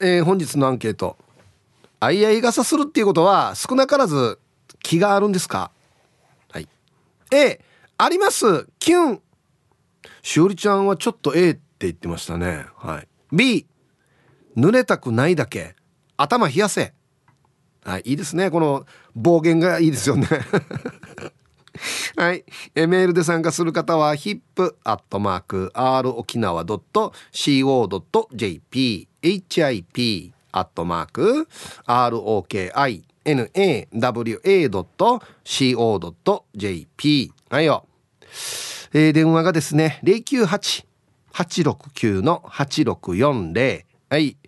えー、本日のアンケート。あいあい傘するっていうことは少なからず気があるんですか？はい。A あります。キュン。しおりちゃんはちょっと A って言ってましたね。はい。B 濡れたくないだけ。頭冷やせ。はいいいですね。この暴言がいいですよね。はい。えメールで参加する方は hip.r 沖縄 .co.jp hip アットマーク ROKINAWA.co.jp はいよ。えー、電話がですね、098-869の8640。はい。フ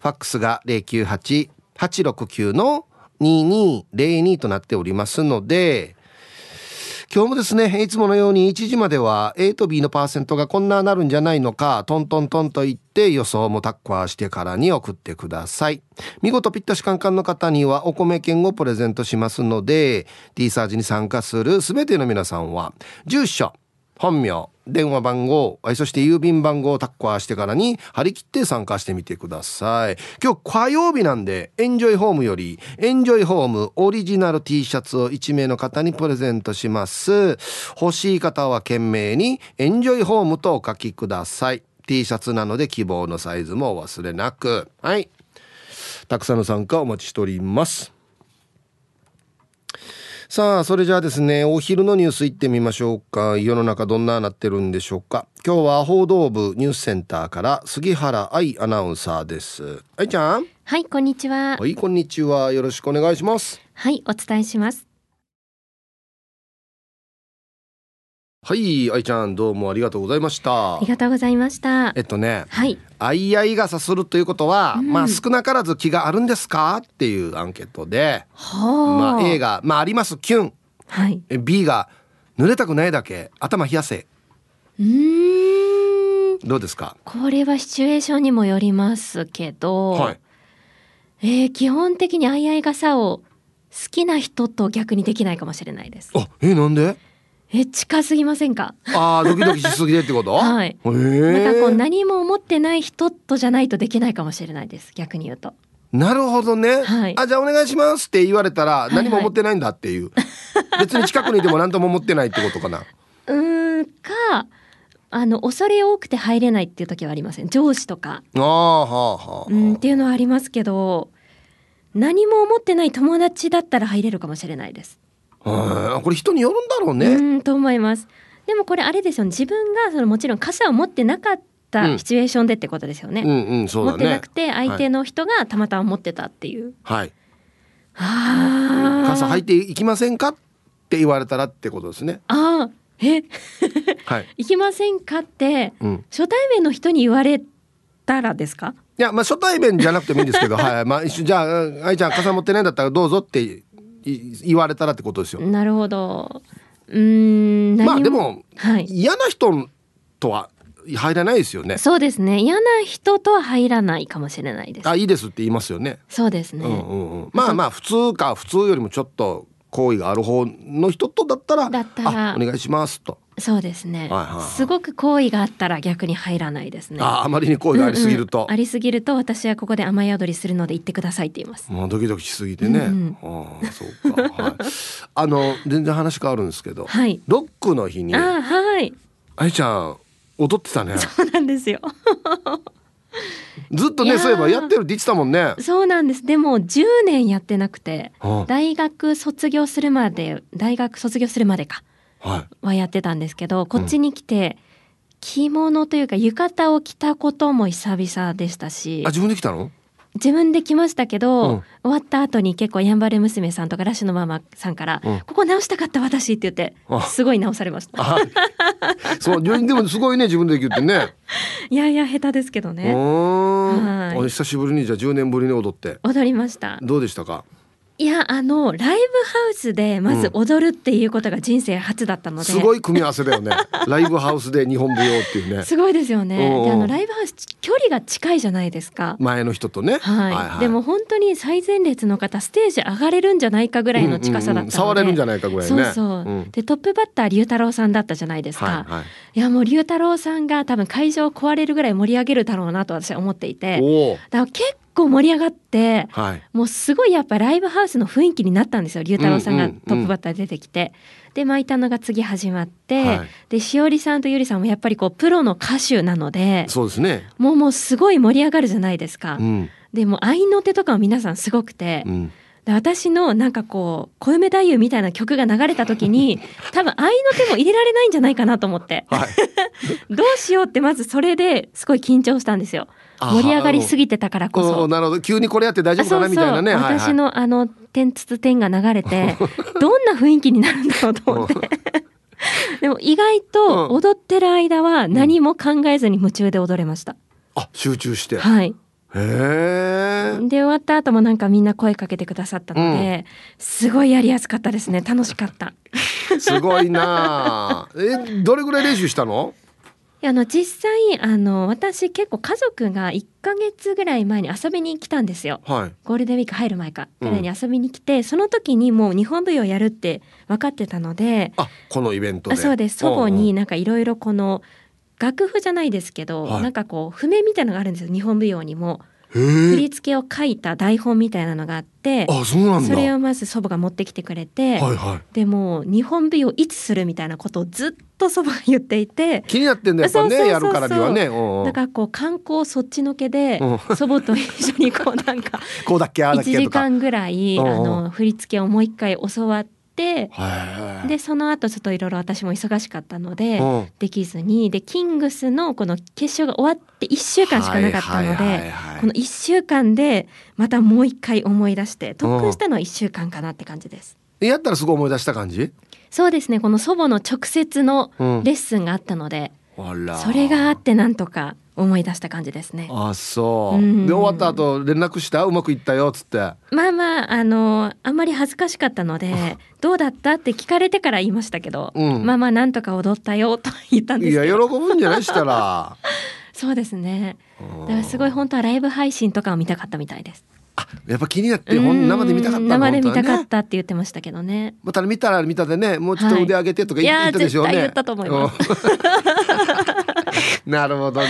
ァックスが098-869の2202となっておりますので、今日もですねいつものように1時までは A と B のパーセントがこんななるんじゃないのかトントントンと言って予想もタッカーしてからに送ってください。見事ぴったしカンカンの方にはお米券をプレゼントしますので D サージに参加する全ての皆さんは住所本名電話番号そして郵便番号をタッカーしてからに張り切って参加してみてください。今日火曜日なんでエンジョイホームよりエンジョイホームオリジナル T シャツを1名の方にプレゼントします。欲しい方は懸命にエンジョイホームとお書きください。T シャツなので希望のサイズもお忘れなく。はい。たくさんの参加お待ちしております。さあそれじゃあですねお昼のニュースいってみましょうか。世の中どんななってるんでしょうか。今日は報道部ニュースセンターから杉原愛アナウンサーです。愛ちゃん。はいこんにちは。はいこんにちは。よろしくお願いします。はいお伝えしますはい愛ちゃんどうもありがとうございました。ありがとうございました。えっとねはい。あいあい傘するということは、うん、まあ少なからず気があるんですか？っていうアンケートで、はあ、まあ A がまあありますキュン、はい、B が濡れたくないだけ頭冷やせ。うん。どうですか？これはシチュエーションにもよりますけど、はい、えー、基本的にあいあい傘を好きな人と逆にできないかもしれないです。あえー、なんで？え近すぎませんか？ああドキドキしすぎてってこと？はい。えー、なんかこう何も思ってない人とじゃないとできないかもしれないです。逆に言うと。なるほどね、はい、あじゃあお願いしますって言われたら何も思ってないんだっていう、はいはい、別に近くにいても何とも思ってないってことかな。うんかあの恐れ多くて入れないっていう時はありません。上司とか。ああはあはあ、うん、っていうのはありますけど何も思ってない友達だったら入れるかもしれないですこれ人によるんだろうね。うんと思います。でもこれあれですよね自分がそのもちろん傘を持ってなかったシチュエーションでってことですよね。うんうんそうだね持ってなくて相手の人がたまたま持ってたっていう。はい。ああ。傘履いていきませんかって言われたらってことですね。ああ。え？はい。行きませんかって、うん、初対面の人に言われたらですか？いやまあ初対面じゃなくてもいいんですけど、はい。まあ一緒じゃあ愛ちゃん傘持ってないんだったらどうぞって言われたらってことですよ。なるほど。うんまあでも、はい、嫌な人とは入らないですよね。そうですね。嫌な人とは入らないかもしれないです。あ、いいですって言いますよね。そうですね。うんうんうん、まあまあ普通か普通よりもちょっと好意がある方の人とだったら、だったらお願いしますと。そうですね、はいはいはい、すごく好意があったら逆に入らないですね。ああまりに好意がありすぎると、うんうん、ありすぎると私はここで雨宿りするので行ってくださいって言います。もうドキドキしすぎてね、うんうん、ああそうか、はい、あの全然話変わるんですけど、はい、ロックの日にあはい。あいちゃん踊ってたね。そうなんですよ。ずっとねそういえばやってるって言ってたもんね。そうなんです。でも10年やってなくて、はあ、大学卒業するまで大学卒業するまでかはい、はやってたんですけどこっちに来て、うん、着物というか浴衣を着たことも久々でしたし。あ自分で来たの？自分で来ましたけど、うん。終わった後に結構やんばる娘さんとかラッシュのママさんから「うん。ここ直したかった私」って言ってあ。すごい直されました。あそうでもすごいね自分で言ってね。いやいや下手ですけどうねはい。お久しぶりにじゃあ10年ぶりに踊って。踊りました。どうでしたか？いやあのライブハウスでまず踊るっていうことが人生初だったので、すごい組み合わせだよね。ライブハウスで日本舞踊っていうね。すごいですよね。うんうん。であのライブハウス距離が近いじゃないですか。前の人とね。はい、でも本当に最前列の方ステージ上がれるんじゃないかぐらいの近さだったので、うん。うんうん触れるんじゃないかぐらいね。そうそう、ん。でトップバッター龍太郎さんだったじゃないですか、はいはいいやもう龍太郎さんが多分会場を壊れるぐらい盛り上げるだろうなと私は思っていて。だから結構盛り上がってはい。もうすごいやっぱライブハウスの雰囲気になったんですよ龍太郎さんがうんうんうん。トップバッターで出てきて。で巻いたのが次始まって、はい。でしおりさんとゆりさんもやっぱりこうプロの歌手なのでそうですね。もうもうすごい盛り上がるじゃないですか。うん。でもう合いの手とかも皆さんすごくて、うんで私のなんかこう「小梅太夫」みたいな曲が流れた時に 多分合いの手も入れられないんじゃないかなと思って。はい。どうしようってまずそれですごい緊張したんですよ。あ盛り上がりすぎてたからこおそー。なるほど。急にこれやって大丈夫かなみたいなね。はいはい。私のあの点つつ点が流れて どんな雰囲気になるんだろうと思って。でも意外とうん。踊ってる間は何も考えずに夢中で踊れました、あ集中して。へはいえで終わった後もなんかみんな声かけてくださったので、すごいやりやすかったですね。楽しかった。すごいなあ。えどれぐらい練習したの？いやあの実際あの私結構家族が1ヶ月ぐらい前に遊びに来たんですよ。はい。ゴールデンウィーク入る前かぐらいに遊びに来て、その時にもう日本舞踊やるって分かってたのであこのイベントで。あそうです。祖母になんかいろいろこの楽譜じゃないですけど、はい。なんかこう譜面みたいなのがあるんですよ日本舞踊にも。へ振えり付けを書いた台本みたいなのがあってあそうなんだ。それをまず祖母が持ってきてくれて、はいはい。でもう日本舞踊いつするみたいなことをずっと祖母が言っていて気になってんだやっぱねやるからにはね。うんうん。だからこう観光そっちのけでう祖母と一緒にこうなんか こうだっけああだ1時っけとか。間ぐらいうんうん。あの振り付けをもう一回教わってでその後ちょっといろいろ私も忙しかったのでうん。できずにでキングスのこの決勝が終わって1週間しかなかったのではいこの1週間でまたもう一回思い出して特訓したのは1週間かなって感じです。やったらすごい思い出した感じ？そうですね。この祖母の直接のうん。レッスンがあったので、あらそれがあってなんとか思い出した感じですね。あそう、うん。で終わった後連絡した？うまくいったよっつって。まあまああのあんまり恥ずかしかったのでどうだった？って聞かれてから言いましたけど、うん。まあまあなんとか踊ったよと言ったんですいや喜ぶんじゃないしたら。そうですね。うん。だからすごい本当はライブ配信とかを見たかったみたいです。あやっぱ気になってほんうん。生で見たかったの？生で見たかったって言ってましたけどね。また見たら見たでねもうちょっと腕上げてとか言,、ったでしょうね。いやー絶対言ったと思います。うん なるほどね。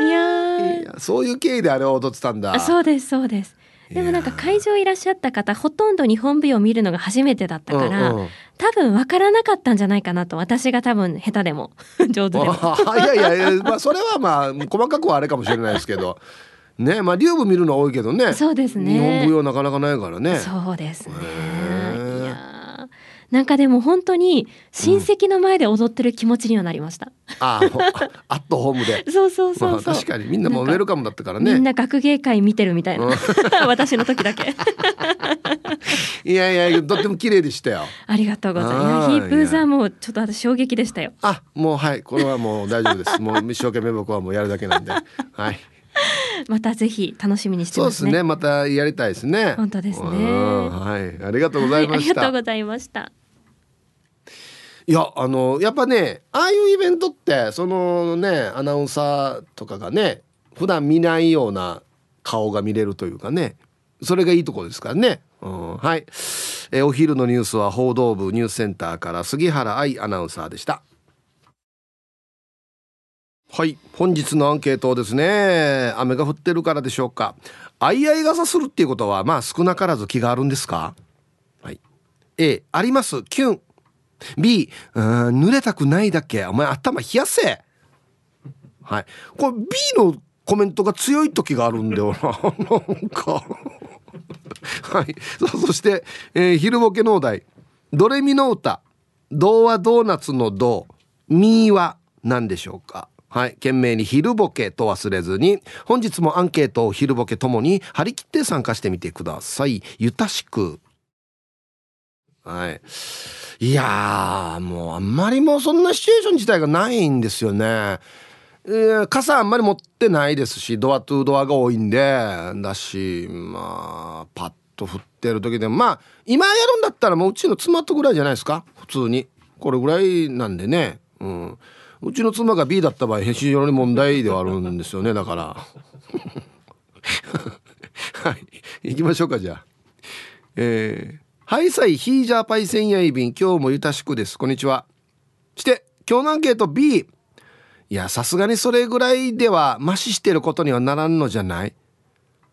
いやー。いやそういう経緯であれを踊ってたんだ。あそうですそうです。でもなんか会場いらっしゃった方ほとんど日本舞踊を見るのが初めてだったから、うんうん多分わからなかったんじゃないかなと私が多分下手でも 上手でも。あいやいやいや、まあ、それはまあ細かくはあれかもしれないですけど。ねまあ竜部見るのは多いけどね。そうですね。日本舞踊なかなかないからね。そうですねなんかでも本当に親戚の前で踊ってる気持ちにはなりました、あもうアットホームで。そうそうそうそう、まあ、確かにみんなもうウェルカムだったからね。みんな学芸会見てるみたいな、うん。私の時だけ。いやいやとっても綺麗でしたよ。ありがとうございあーますヒープーさんもちょっと私衝撃でしたよ。あもうはいこれはもう大丈夫です。もう一生懸命僕はもうやるだけなんで。はい。またぜひ楽しみにしてそうですすね。またやりたいですね。本当ですね。うん。はい。ありがとうございまはありした、がとうございましたいやあのやっぱねああいうイベントってそのねアナウンサーとかがね普段見ないような顔が見れるというかねそれがいいとこですからね、うん、はい、えお昼のニュースは報道部ニュースセンターから杉原愛アナウンサーでした。はい。本日のアンケートですね雨が降ってるからでしょうか。相合い傘するっていうことはまあ少なからず気があるんですか？はい。A あります。キュン。B うーん濡れたくないだけ。お前頭冷やせ。はい。これ B のコメントが強い時があるんだよな。なんか。はい。そそして、えー昼ボケのお題。ドレミの歌。童話ドーナツの童。ミーは何でしょうか。はい。懸命に昼ボケと忘れずに。本日もアンケートを昼ボケともに張り切って参加してみてください。ゆたしく。はい。いやー、もうあんまりもうそんなシチュエーション自体がないんですよね。えー傘あんまり持ってないですし、ドアトゥードアが多いんで、だし、まあ、パッと振ってる時でも、まあ、今やるんだったらもううちの妻とぐらいじゃないですか？普通に。これぐらいなんでね。うん。うちの妻が B だった場合、非常に問題ではあるんですよね、だから。はい。行きましょうか、じゃあ。えー、ハイサイヒージャーパイセンヤイビン今日もゆたしくです。こんにちは。して今日のアンケート B いやさすがにそれぐらいでは麻痺してることにはならんのじゃない？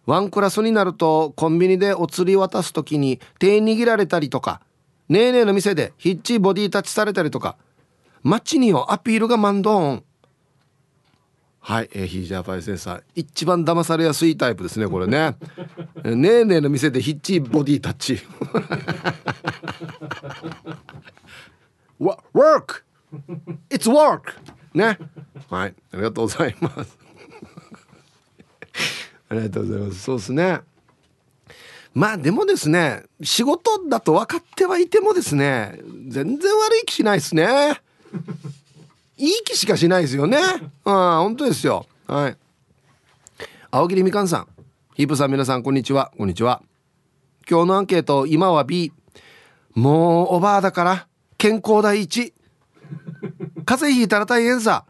ワンクラスになるとコンビニでお釣り渡す時に手握られたりとかねえねえの店でヒッチボディタッチされたりとか街によアピールがマンドーン。はい、えー、ヒージャーパイセンサー一番騙されやすいタイプですねこれね。ねえねえの店でヒッチボディタッチ。Work! It's work! ね。はいありがとうございます。ありがとうございます。そうですね。まあでもですね仕事だと分かってはいてもですね全然悪い気しないですね。いい気しかしないですよね。うん本当ですよ。はい。青桐みかんさん。ヒープさん皆さんこんにちは。こんにちは。今日のアンケート今は B もうおばあだから健康第一。風邪ひいたら大変さ。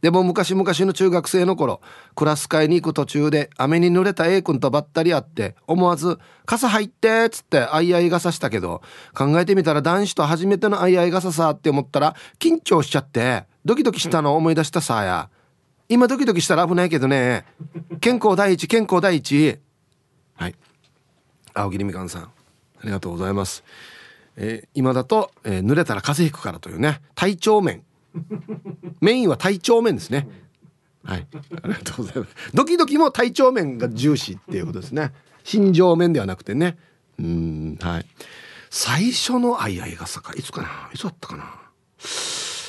でも昔々の中学生の頃クラス会に行く途中で雨に濡れた A 君とばったり会って思わず「傘入って」っつって相合い傘したけど考えてみたら男子と初めての相合い傘さって思ったら緊張しちゃって。ドキドキしたのを思い出したさや。今ドキドキしたら危ないけどね。健康第一健康第一。はい。青桐みかんさんありがとうございます。えー、今だと、えー、濡れたら風邪ひくからというね。体調面。メインは体調面ですね。はい。ありがとうございます。ドキドキも体調面が重視っていうことですね。心情面ではなくてね。うんはい。最初のあいあい傘か。いつかな。いつだったかな。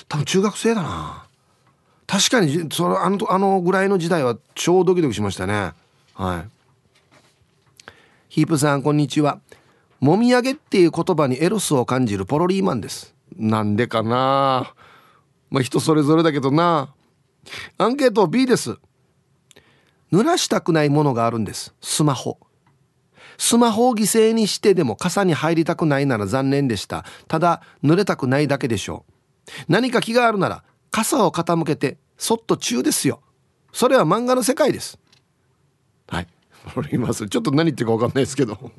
多分中学生だな。確かにそのあのあのぐらいの時代は超ドキドキしましたね。はい。ヒープさんこんにちは。もみあげっていう言葉にエロスを感じるポロリーマンです。なんでかな。まあ人それぞれだけどな。アンケート B です。濡らしたくないものがあるんです。スマホ。スマホを犠牲にしてでも傘に入りたくないなら残念でした。ただ濡れたくないだけでしょう。何か気があるなら傘を傾けてそっと中ですよ。それは漫画の世界です。はい。います。ちょっと何言ってるか分かんないですけど。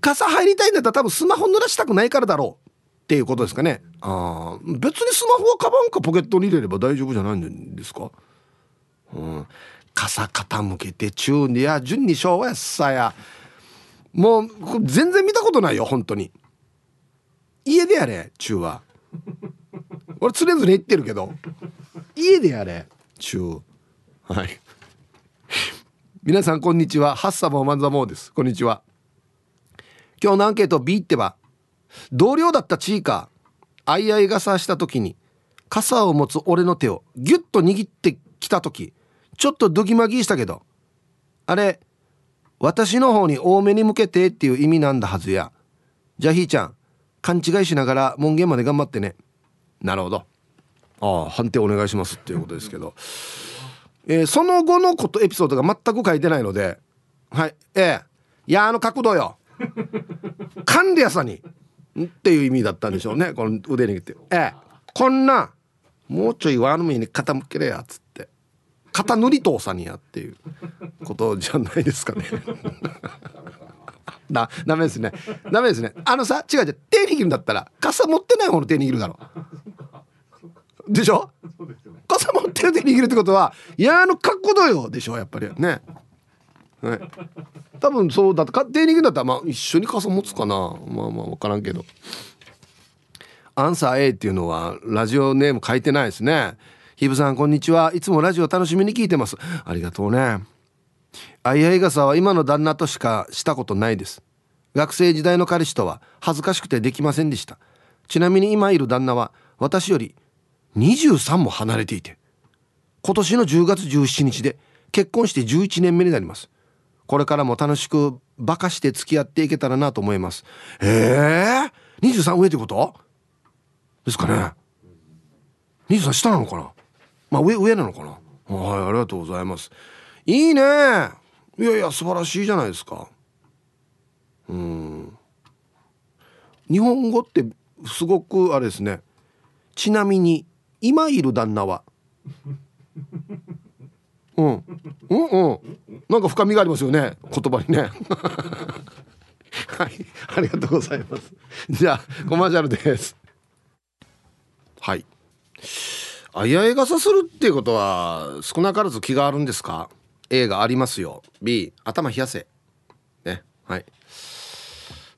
傘入りたいんだったら多分スマホ濡らしたくないからだろうっていうことですかね。あ別にスマホはカバンかポケットに入れれば大丈夫じゃないんですか、うん、傘傾けて中にや順に昭和やさや。もう全然見たことないよ本当に家でやれ中は。俺常々言ってるけど。家でやれ中はい。皆さんこんにちは。ハッサモマンザモーです。こんにちは。今日のアンケート B ってば同僚だったチーカーあいあい傘した時に傘を持つ俺の手をギュッと握ってきた時ちょっとドギマギしたけどあれ私の方に多めに向けてっていう意味なんだはずや。じゃあひーちゃん勘違いしながら門限まで頑張ってね。なるほど。ああ判定お願いしますっていうことですけど。えー、その後のことエピソードが全く書いてないので。はい。ええ。いやあの角度よ。管理屋さんに。っていう意味だったんでしょうね。この腕握って。ええ。こんなもうちょいワの目に傾けれやっつって。肩塗り通さにやっていうことじゃないですかねだダメですね。ダメですね。あのさ違う違う。手握るんだったら傘持ってない方の手握るだろ。でしょ？傘持ってる手握るってことはいやあの格好だよでしょ？やっぱり。ね。はい多分そうだと勝手に握るんだったらまあ一緒に傘持つかな。まあまあ分からんけど。アンサー A っていうのはラジオネーム書いてないですね。ヒブさんこんにちは。いつもラジオ楽しみに聞いてます。ありがとうね。あいあい傘は今の旦那としかしたことないです。学生時代の彼氏とは恥ずかしくてできませんでした。ちなみに今いる旦那は私より23も離れていて今年の10月17日で結婚して11年目になります。これからも楽しくバカして付き合っていけたらなと思います。ええー、23上ってこと？ですかね。23下なのかな？まあ上上なのかな？はいありがとうございます。いいね。いやいや素晴らしいじゃないですか。うん。日本語ってすごくあれですね。ちなみに今いる旦那は？うん。うんうん。なんか深みがありますよね。言葉にね。はい。ありがとうございます。じゃあコマーシャルです。はい。あやえ傘するっていうことは少なからず気があるんですか？A がありますよ。B 頭冷やせ。ねはい。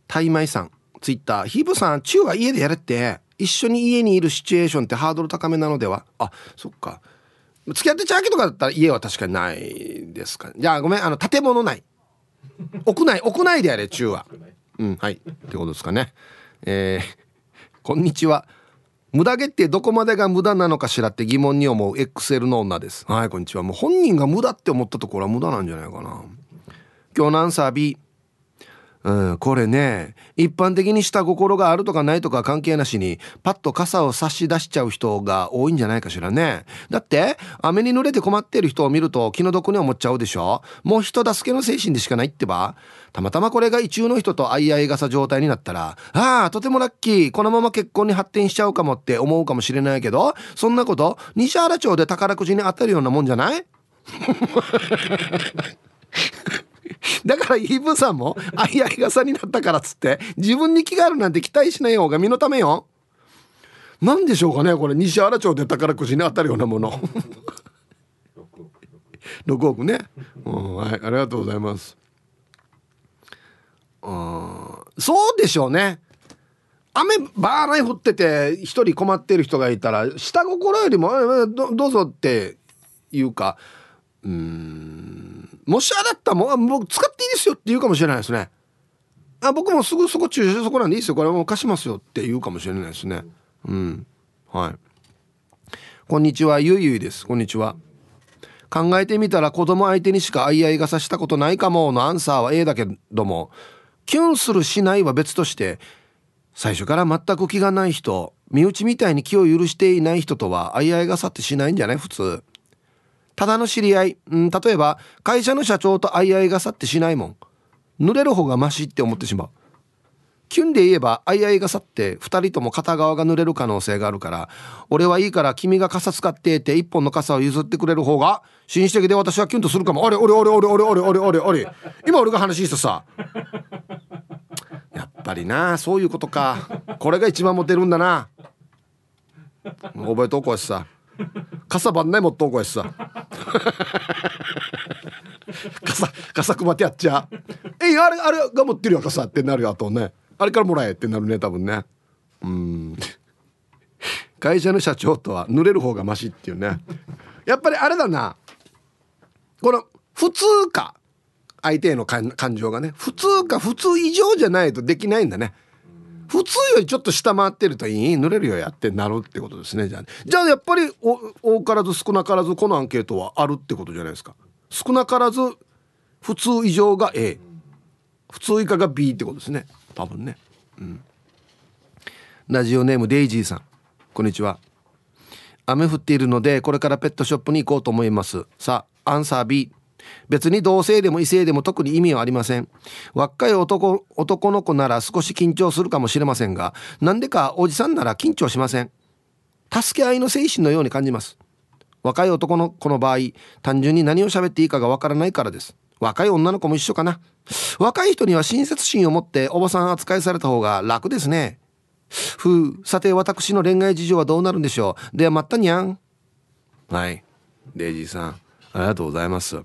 タイマイさんツイッター。ヒープさんチューは家でやれって。一緒に家にいるシチュエーションってハードル高めなのでは？あそっか。付き合ってちゃうけとかだったら家は確かにないですかじゃあごめん。あの建物内屋内屋内でやれ中は。うんはい。ってことですかね。えー、こんにちは無駄毛ってどこまでが無駄なのかしらって疑問に思う XL の女です。はいこんにちは。もう本人が無駄って思ったところは無駄なんじゃないかな。今日のアンサー B うん、これね一般的に下心があるとかないとか関係なしにパッと傘を差し出しちゃう人が多いんじゃないかしらね。だって雨に濡れて困ってる人を見ると気の毒に思っちゃうでしょ。もう人助けの精神でしかないってば。たまたまこれが意中の人と相合い傘状態になったらああとてもラッキー。このまま結婚に発展しちゃうかもって思うかもしれないけどそんなこと西原町で宝くじに当たるようなもんじゃない？だからイーブさんも相合い傘になったからっつって自分に気があるなんて期待しない方が身のためよ。何でしょうかねこれ。西原町で宝くじに当たるようなもの。6億。ね、うん、はい。ありがとうございます。うんそうでしょうね。雨バーライ降ってて一人困ってる人がいたら下心よりもどうぞっていうか。うん。もしあだったらもう僕使っていいですよって言うかもしれないですね。あ僕もすぐそこ駐車そこなんでいいですよ。これもう貸しますよって言うかもしれないですね。うん。はい。こんにちはゆいゆいです。こんにちは。考えてみたら子供相手にしか相合い傘したことないかものアンサーは A だけどもキュンするしないは別として最初から全く気がない人身内みたいに気を許していない人とは相合い傘ってしないんじゃない？普通。ただの知り合い、うん、例えば会社の社長と相合い傘ってしないもん。濡れる方がマシって思ってしまう。キュンで言えば相合い傘って2人とも片側が濡れる可能性があるから俺はいいから君が傘使ってって1本の傘を譲ってくれる方が紳士的で私はキュンとするかも。あれ俺俺俺俺俺俺俺俺今俺が話してさ。やっぱりなそういうことか。これが一番モテるんだな。覚えとこうしさ。傘ばんないもっとこやしさ。傘傘配ってやっちゃ。えあれあれが持ってるよ傘ってなるよあとね。あれからもらえってなるね多分ね。うん。会社の社長とは濡れる方がマシっていうね。やっぱりあれだな。この普通か。相手への感情がね。普通か普通以上じゃないとできないんだね。普通よりちょっと下回ってるといい？濡れるよやってなるってことですねじゃあ。じゃあやっぱり多からず少なからずこのアンケートはあるってことじゃないですか。少なからず普通以上が A 普通以下が B ってことですね。多分ね。うん。ラジオネームデイジーさん。こんにちは。雨降っているのでこれからペットショップに行こうと思います。さあアンサー B 別に同性でも異性でも特に意味はありません。若い男男の子なら少し緊張するかもしれませんがなんでかおじさんなら緊張しません。助け合いの精神のように感じます。若い男の子の場合単純に何を喋っていいかがわからないからです。若い女の子も一緒かな。若い人には親切心を持っておばさん扱いされた方が楽ですね。ふうさて私の恋愛事情はどうなるんでしょう。ではまったにゃん。はい。デイジーさんありがとうございます。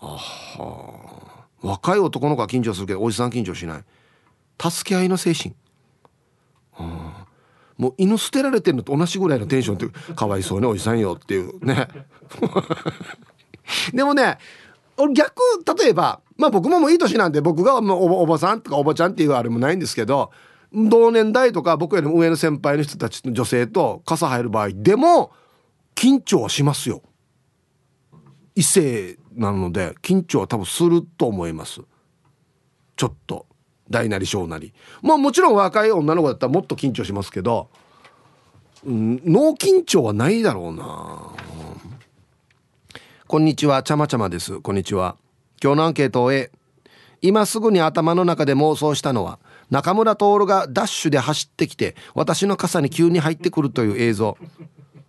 あは若い男の子は緊張するけどおじさん緊張しない。助け合いの精神、うん、もう犬捨てられてるのと同じぐらいのテンションってかわいそうねおじさんよっていう。ね。でもね逆例えばまあ僕ももういい年なんで僕がもうおばさんとかおばちゃんっていうあれもないんですけど同年代とか僕よりも上の先輩の人たちの女性と傘入る場合でも緊張はしますよ。異性なので緊張は多分すると思います。ちょっと。大なり小なり。まあもちろん若い女の子だったらもっと緊張しますけど、うん、脳緊張はないだろうな、うん、こんにちは。ちゃまちゃまです。こんにちは。今日のアンケートを今すぐに頭の中で妄想したのは中村徹がダッシュで走ってきて私の傘に急に入ってくるという映像。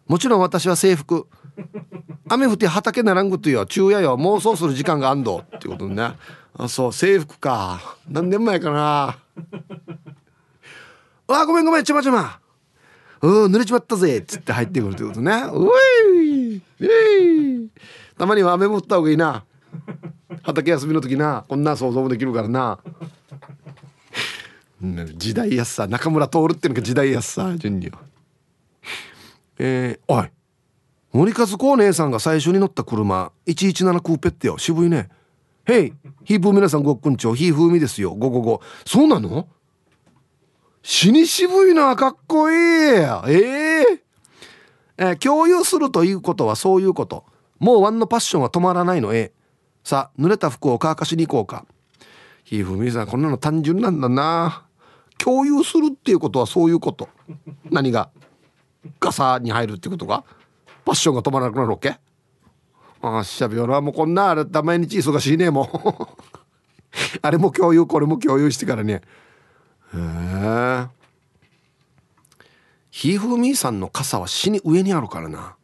もちろん私は制服。雨降って畑ならんぐとよ。昼夜よ妄想する時間があんどっていうことね。あそう。制服か。何年前かな。あごめんごめん。ちまちま「うん濡れちまったぜ」っつって入ってくるってことね。うい。たまには雨も降った方がいいな。畑休みの時な。こんな想像もできるからな。時代やさ。中村徹っていうのが時代やさ順には。えー、おい。森和子姉さんが最初に乗った車117クーペってよ渋いね。へいヒープー皆さんごっくんちょヒーフーミですよ。ゴゴゴ。そうなの？死に渋いなかっこいい。えー、えー、共有するということはそういうこと。もうワンのパッションは止まらないの。えさあ濡れた服を乾かしに行こうか。ひーふーみさんこんなの単純なんだな。共有するっていうことはそういうこと。何が傘に入るってことがパッションが止まらなくなるわけ？あっしゃびよなもうこんなあれだ毎日忙しいねもう。あれも共有これも共有してからね。へえひふみさんの傘は死に上にあるからな。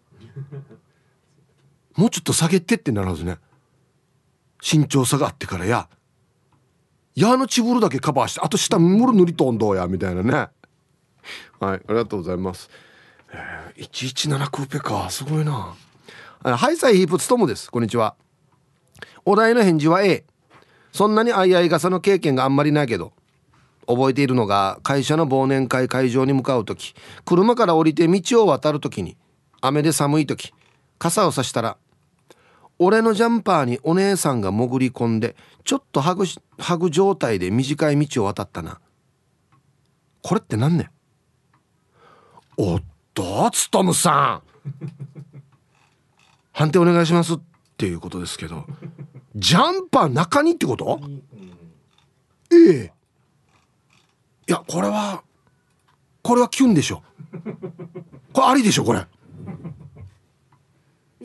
もうちょっと下げてってなるはずね。身長差があってからや。矢のチブルだけカバーしてあと下ムル塗りとんどうやみたいなね。はいありがとうございます。えー、117クーペか。すごいな。ハイサイヒープツトムです。こんにちは。お題の返事は A そんなに相合い傘の経験があんまりないけど覚えているのが会社の忘年会会場に向かう時車から降りて道を渡る時に雨で寒い時傘を差したら俺のジャンパーにお姉さんが潜り込んでちょっとハグハグ状態で短い道を渡ったな。これって何ねおっとつとむさん。判定お願いしますっていうことですけど。ジャンパー中にってこと？ええ。いやこれはこれはキュンでしょ。これありでしょこれ。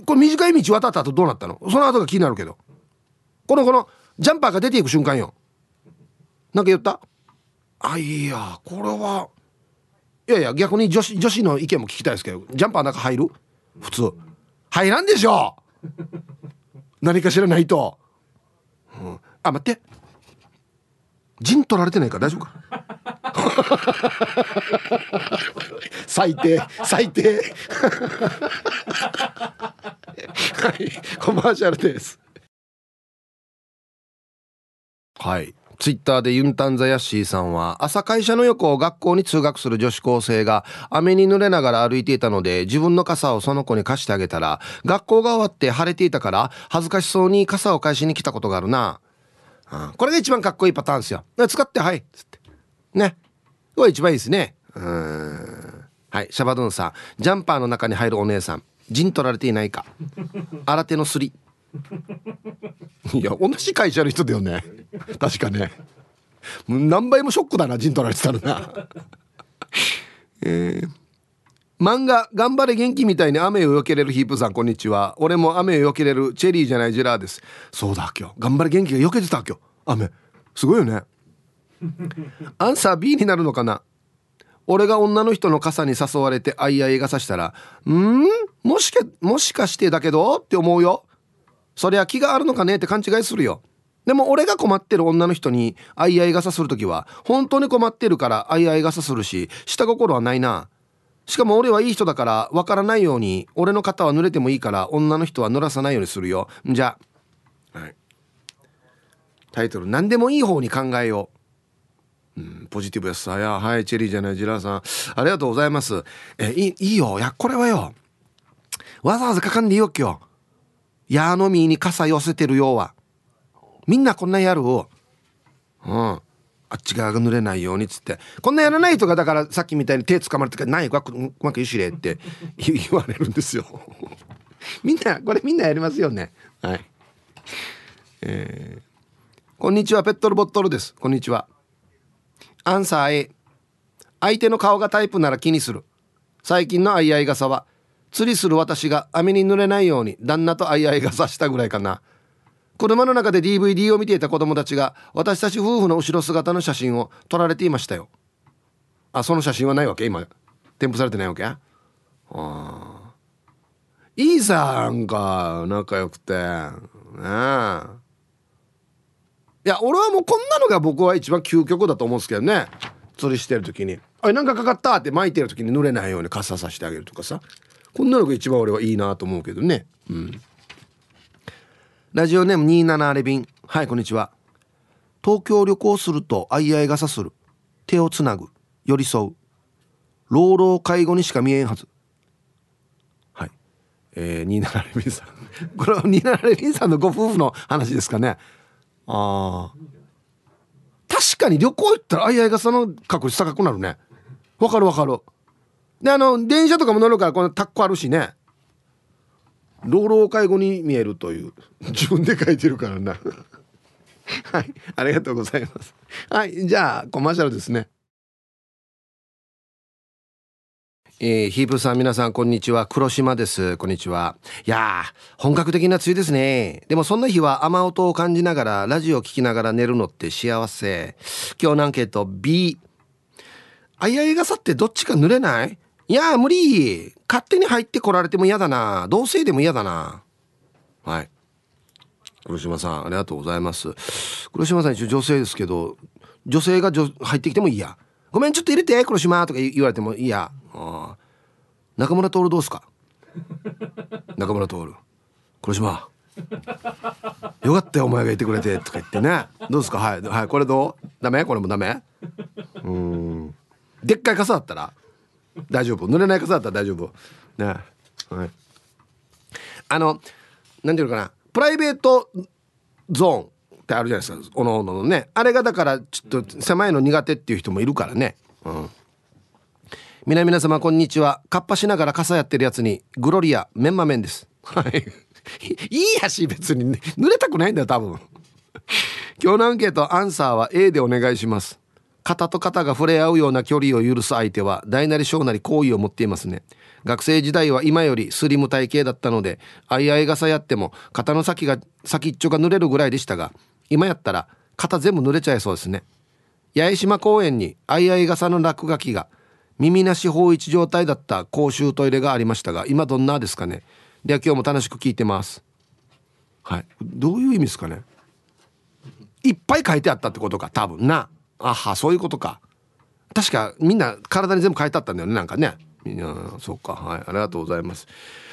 これ短い道渡った後どうなったの？その後が気になるけど。このこのジャンパーが出ていく瞬間よ。なんか言った？あいやこれはいやいや逆に女子女子の意見も聞きたいですけどジャンパー中入る？普通。入らんでしょ！何か知らないと、うん、あ待って。陣取られてないか？ら大丈夫か？最低最低。はいコマーシャルです。はい。ツイッターでユンタンザヤッシーさんは朝会社の横を学校に通学する女子高生が雨に濡れながら歩いていたので自分の傘をその子に貸してあげたら学校が終わって晴れていたから恥ずかしそうに傘を返しに来たことがあるな、うん、これが一番かっこいいパターンですよ。使ってはいつって。ね。これ一番いいですね。うん。はいシャバドゥンさん。ジャンパーの中に入るお姉さん。陣取られていないか。新手のすり いや同じ会社の人だよね。確かね。何倍もショックだな陣取られてたらな。えー、漫画「頑張れ元気」みたいに雨をよけれるヒープさんこんにちは。俺も雨をよけれるチェリーじゃないジェラーです。そうだ今日。頑張れ元気がよけてた今日。雨。すごいよね。アンサー B になるのかな。俺が女の人の傘に誘われてあいあい傘したら「ん？もしかもしかしてだけど?」って思うよ。そりゃ気があるのかねって勘違いするよ。でも俺が困ってる女の人にあいあい傘する時は本当に困ってるからあいあい傘するし下心はないな。しかも俺はいい人だからわからないように俺の肩は濡れてもいいから女の人は濡らさないようにするよ。じゃあ、はい、タイトル何でもいい方に考えよう、うん、ポジティブやさ。やはいチェリーじゃないジラーさん。ありがとうございます。えいいいよ。いやこれはよ。わざわざかかんでいいよ今日矢の実に傘寄せてるようは。みんなこんなやるを。うん。あっち側が濡れないようにっつって。こんなやらないとかだからさっきみたいに手つかまれてから「ないうまくうまくいしれ」って。言われるんですよ。みんなこれみんなやりますよね。はい。えー、こんにちは。ペットルボットルです。こんにちは。アンサー A 相手の顔がタイプなら気にする。最近の相合い傘は釣りする私が雨に濡れないように旦那と相合い傘したぐらいかな。車の中で DVD を見ていた子供たちが私たち夫婦の後ろ姿の写真を撮られていましたよ。あその写真はないわけ？今添付されてないわけ？ああいいさなんか仲良くて。ねえ。いや俺はもうこんなのが僕は一番究極だと思うんですけどね。つりしてる時に「あなんかかかった!」って巻いてる時に濡れないように傘さしてあげるとかさ。こんなのが一番俺はいいなと思うけどね。うん。ラジオネーム27レビン。はいこんにちは。東京旅行すると相合い傘する。手をつなぐ。寄り添う。老老介護にしか見えんはず。はい。えー、27レビンさん。これは27レビンさんのご夫婦の話ですかね。ああ確かに旅行行ったら相合い傘の確率高くなるね。わかるわかる。であの電車とかも乗るからこのタッコあるしね。老老介護に見えるという。自分で書いてるからな。はい。ありがとうございます。はい。じゃあコマーシャルですね。えー、ヒープさん皆さんこんにちは。黒島です。こんにちは。いや本格的な梅雨ですね。でもそんな日は雨音を感じながらラジオを聴きながら寝るのって幸せ。今日のアンケート B あいあい傘ってどっちか濡れない？いや無理。勝手に入ってこられても嫌だな。同性でも嫌だな。はい。黒島さんありがとうございます。黒島さん一応女性ですけど女性が入ってきてもいいやごめんちょっと入れて黒島。とか言われてもいいやあ中村徹どうすか？中村徹。黒島。よかったよお前がいてくれて。とか言ってね。どうですか？はい。はいこれどう？ダメ？これもダメ？うん。でっかい傘だったら？大丈夫。濡れない傘だったら大丈夫。ね。はい。あの何ていうのかな。プライベートゾーンってあるじゃないですか。おのおののね。あれがだからちょっと狭いの苦手っていう人もいるからね。うん。皆皆様こんにちは。カッパしながら傘やってるやつにグロリアメンマメンです。はい。いいやし別に、ね、濡れたくないんだよ多分。今日のアンケートアンサーは A でお願いします。肩と肩が触れ合うような距離を許す相手は大なり小なり好意を持っていますね。学生時代は今よりスリム体型だったのであいあい傘やっても肩の先が先っちょが濡れるぐらいでしたが今やったら肩全部濡れちゃいそうですね。八重島公園にあいあい傘の落書きが耳なし法一状態だった公衆トイレがありましたが今どんなですかね。では今日も楽しく聞いてます。はい。どういう意味ですかね。いっぱい書いてあったってことか多分な。あはそういうことか。確かみんな体に全部書いてあったんだよねなんかね。みんなそうか。はいありがとうございます。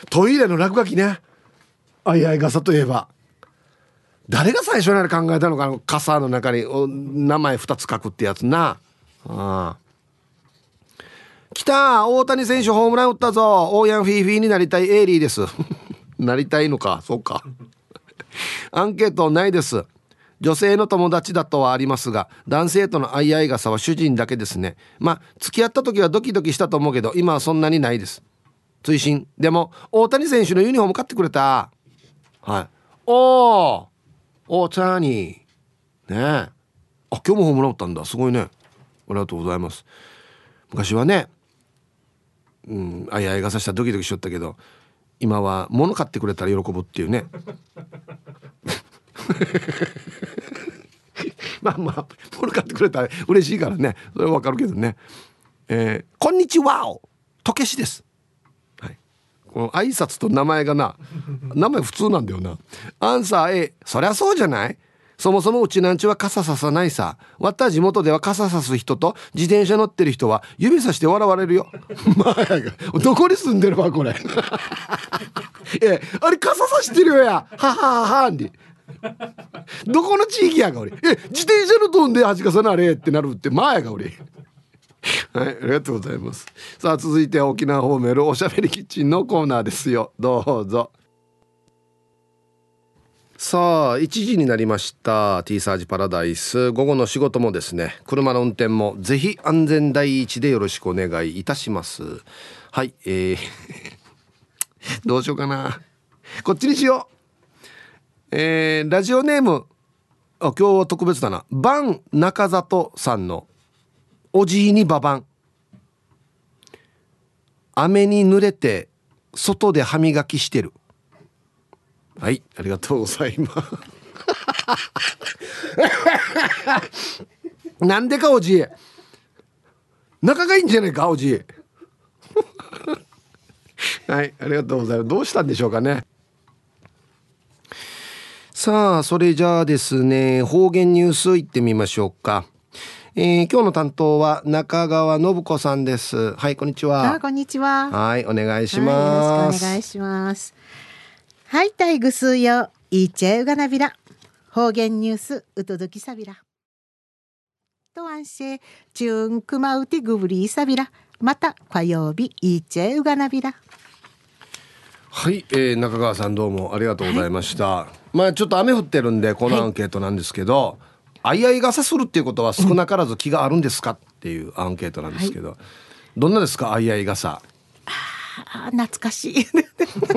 トイレの落書きね。あいあい傘といえば。誰が最初にあれ考えたのかな傘の中に名前2つ書くってやつな。ああ。来た大谷選手ホームラン打ったぞ。オーヤンフィーフィーになりたいエイリーです。なりたいのか。そうか。アンケートないです。女性の友達だとはありますが男性との相合い傘は主人だけですね。まあ付き合った時はドキドキしたと思うけど今はそんなにないです。追伸。でも大谷選手のユニフォーム買ってくれた。はい。おお大谷ね。えあ今日もホームラン打ったんだ。すごいね。ありがとうございます。昔はねうんあいあい傘したらドキドキしよったけど今は物買ってくれたら喜ぶっていうね。まあまあ物買ってくれたら嬉しいからねそれはわかるけどねえー、こんにちはおとけしですはいこの挨拶と名前がな名前普通なんだよなアンサー A そりゃそうじゃない？そもそもうちなんちは傘ささないさ。わった地元では傘さす人と自転車乗ってる人は指さして笑われるよ。まあ、どこに住んでるわ、これ。え、あれ傘さしてるよや。ははははんで。どこの地域やが俺？え、自転車の飛んで恥かさなあれってなるって前が俺。はい、ありがとうございます。さあ、続いて沖縄方面のおしゃべりキッチンのコーナーですよ。どうぞ。さあ1時になりました T サージパラダイス午後の仕事もですね車の運転もぜひ安全第一でよろしくお願いいたしますはいえー どうしようかなこっちにしようえー、ラジオネームあ今日は特別だな。バン中里さんのおじいにババン。雨に濡れて外で歯磨きしてる。はいありがとうございます。なんでかおじ仲がいいんじゃないかおじはいありがとうございます。どうしたんでしょうかねさあそれじゃあですね方言ニュースいってみましょうか。えー、今日の担当は中川信子さんです。はいこんにちは。こんにちは。はいお願いします、はい、お願いします。はいタイグスよ。いちえうがなびら方言ニュースうとどきさびらと安心チュンクマウティグブリーサビラ。また火曜日いちえうがなびらはい、えー、中川さんどうもありがとうございました、はい、まあちょっと雨降ってるんでこのアンケートなんですけど、はい、あいあい傘するっていうことは少なからず気があるんですかっていうアンケートなんですけど、はい、どんなですか？あいあい傘。あ懐かしい。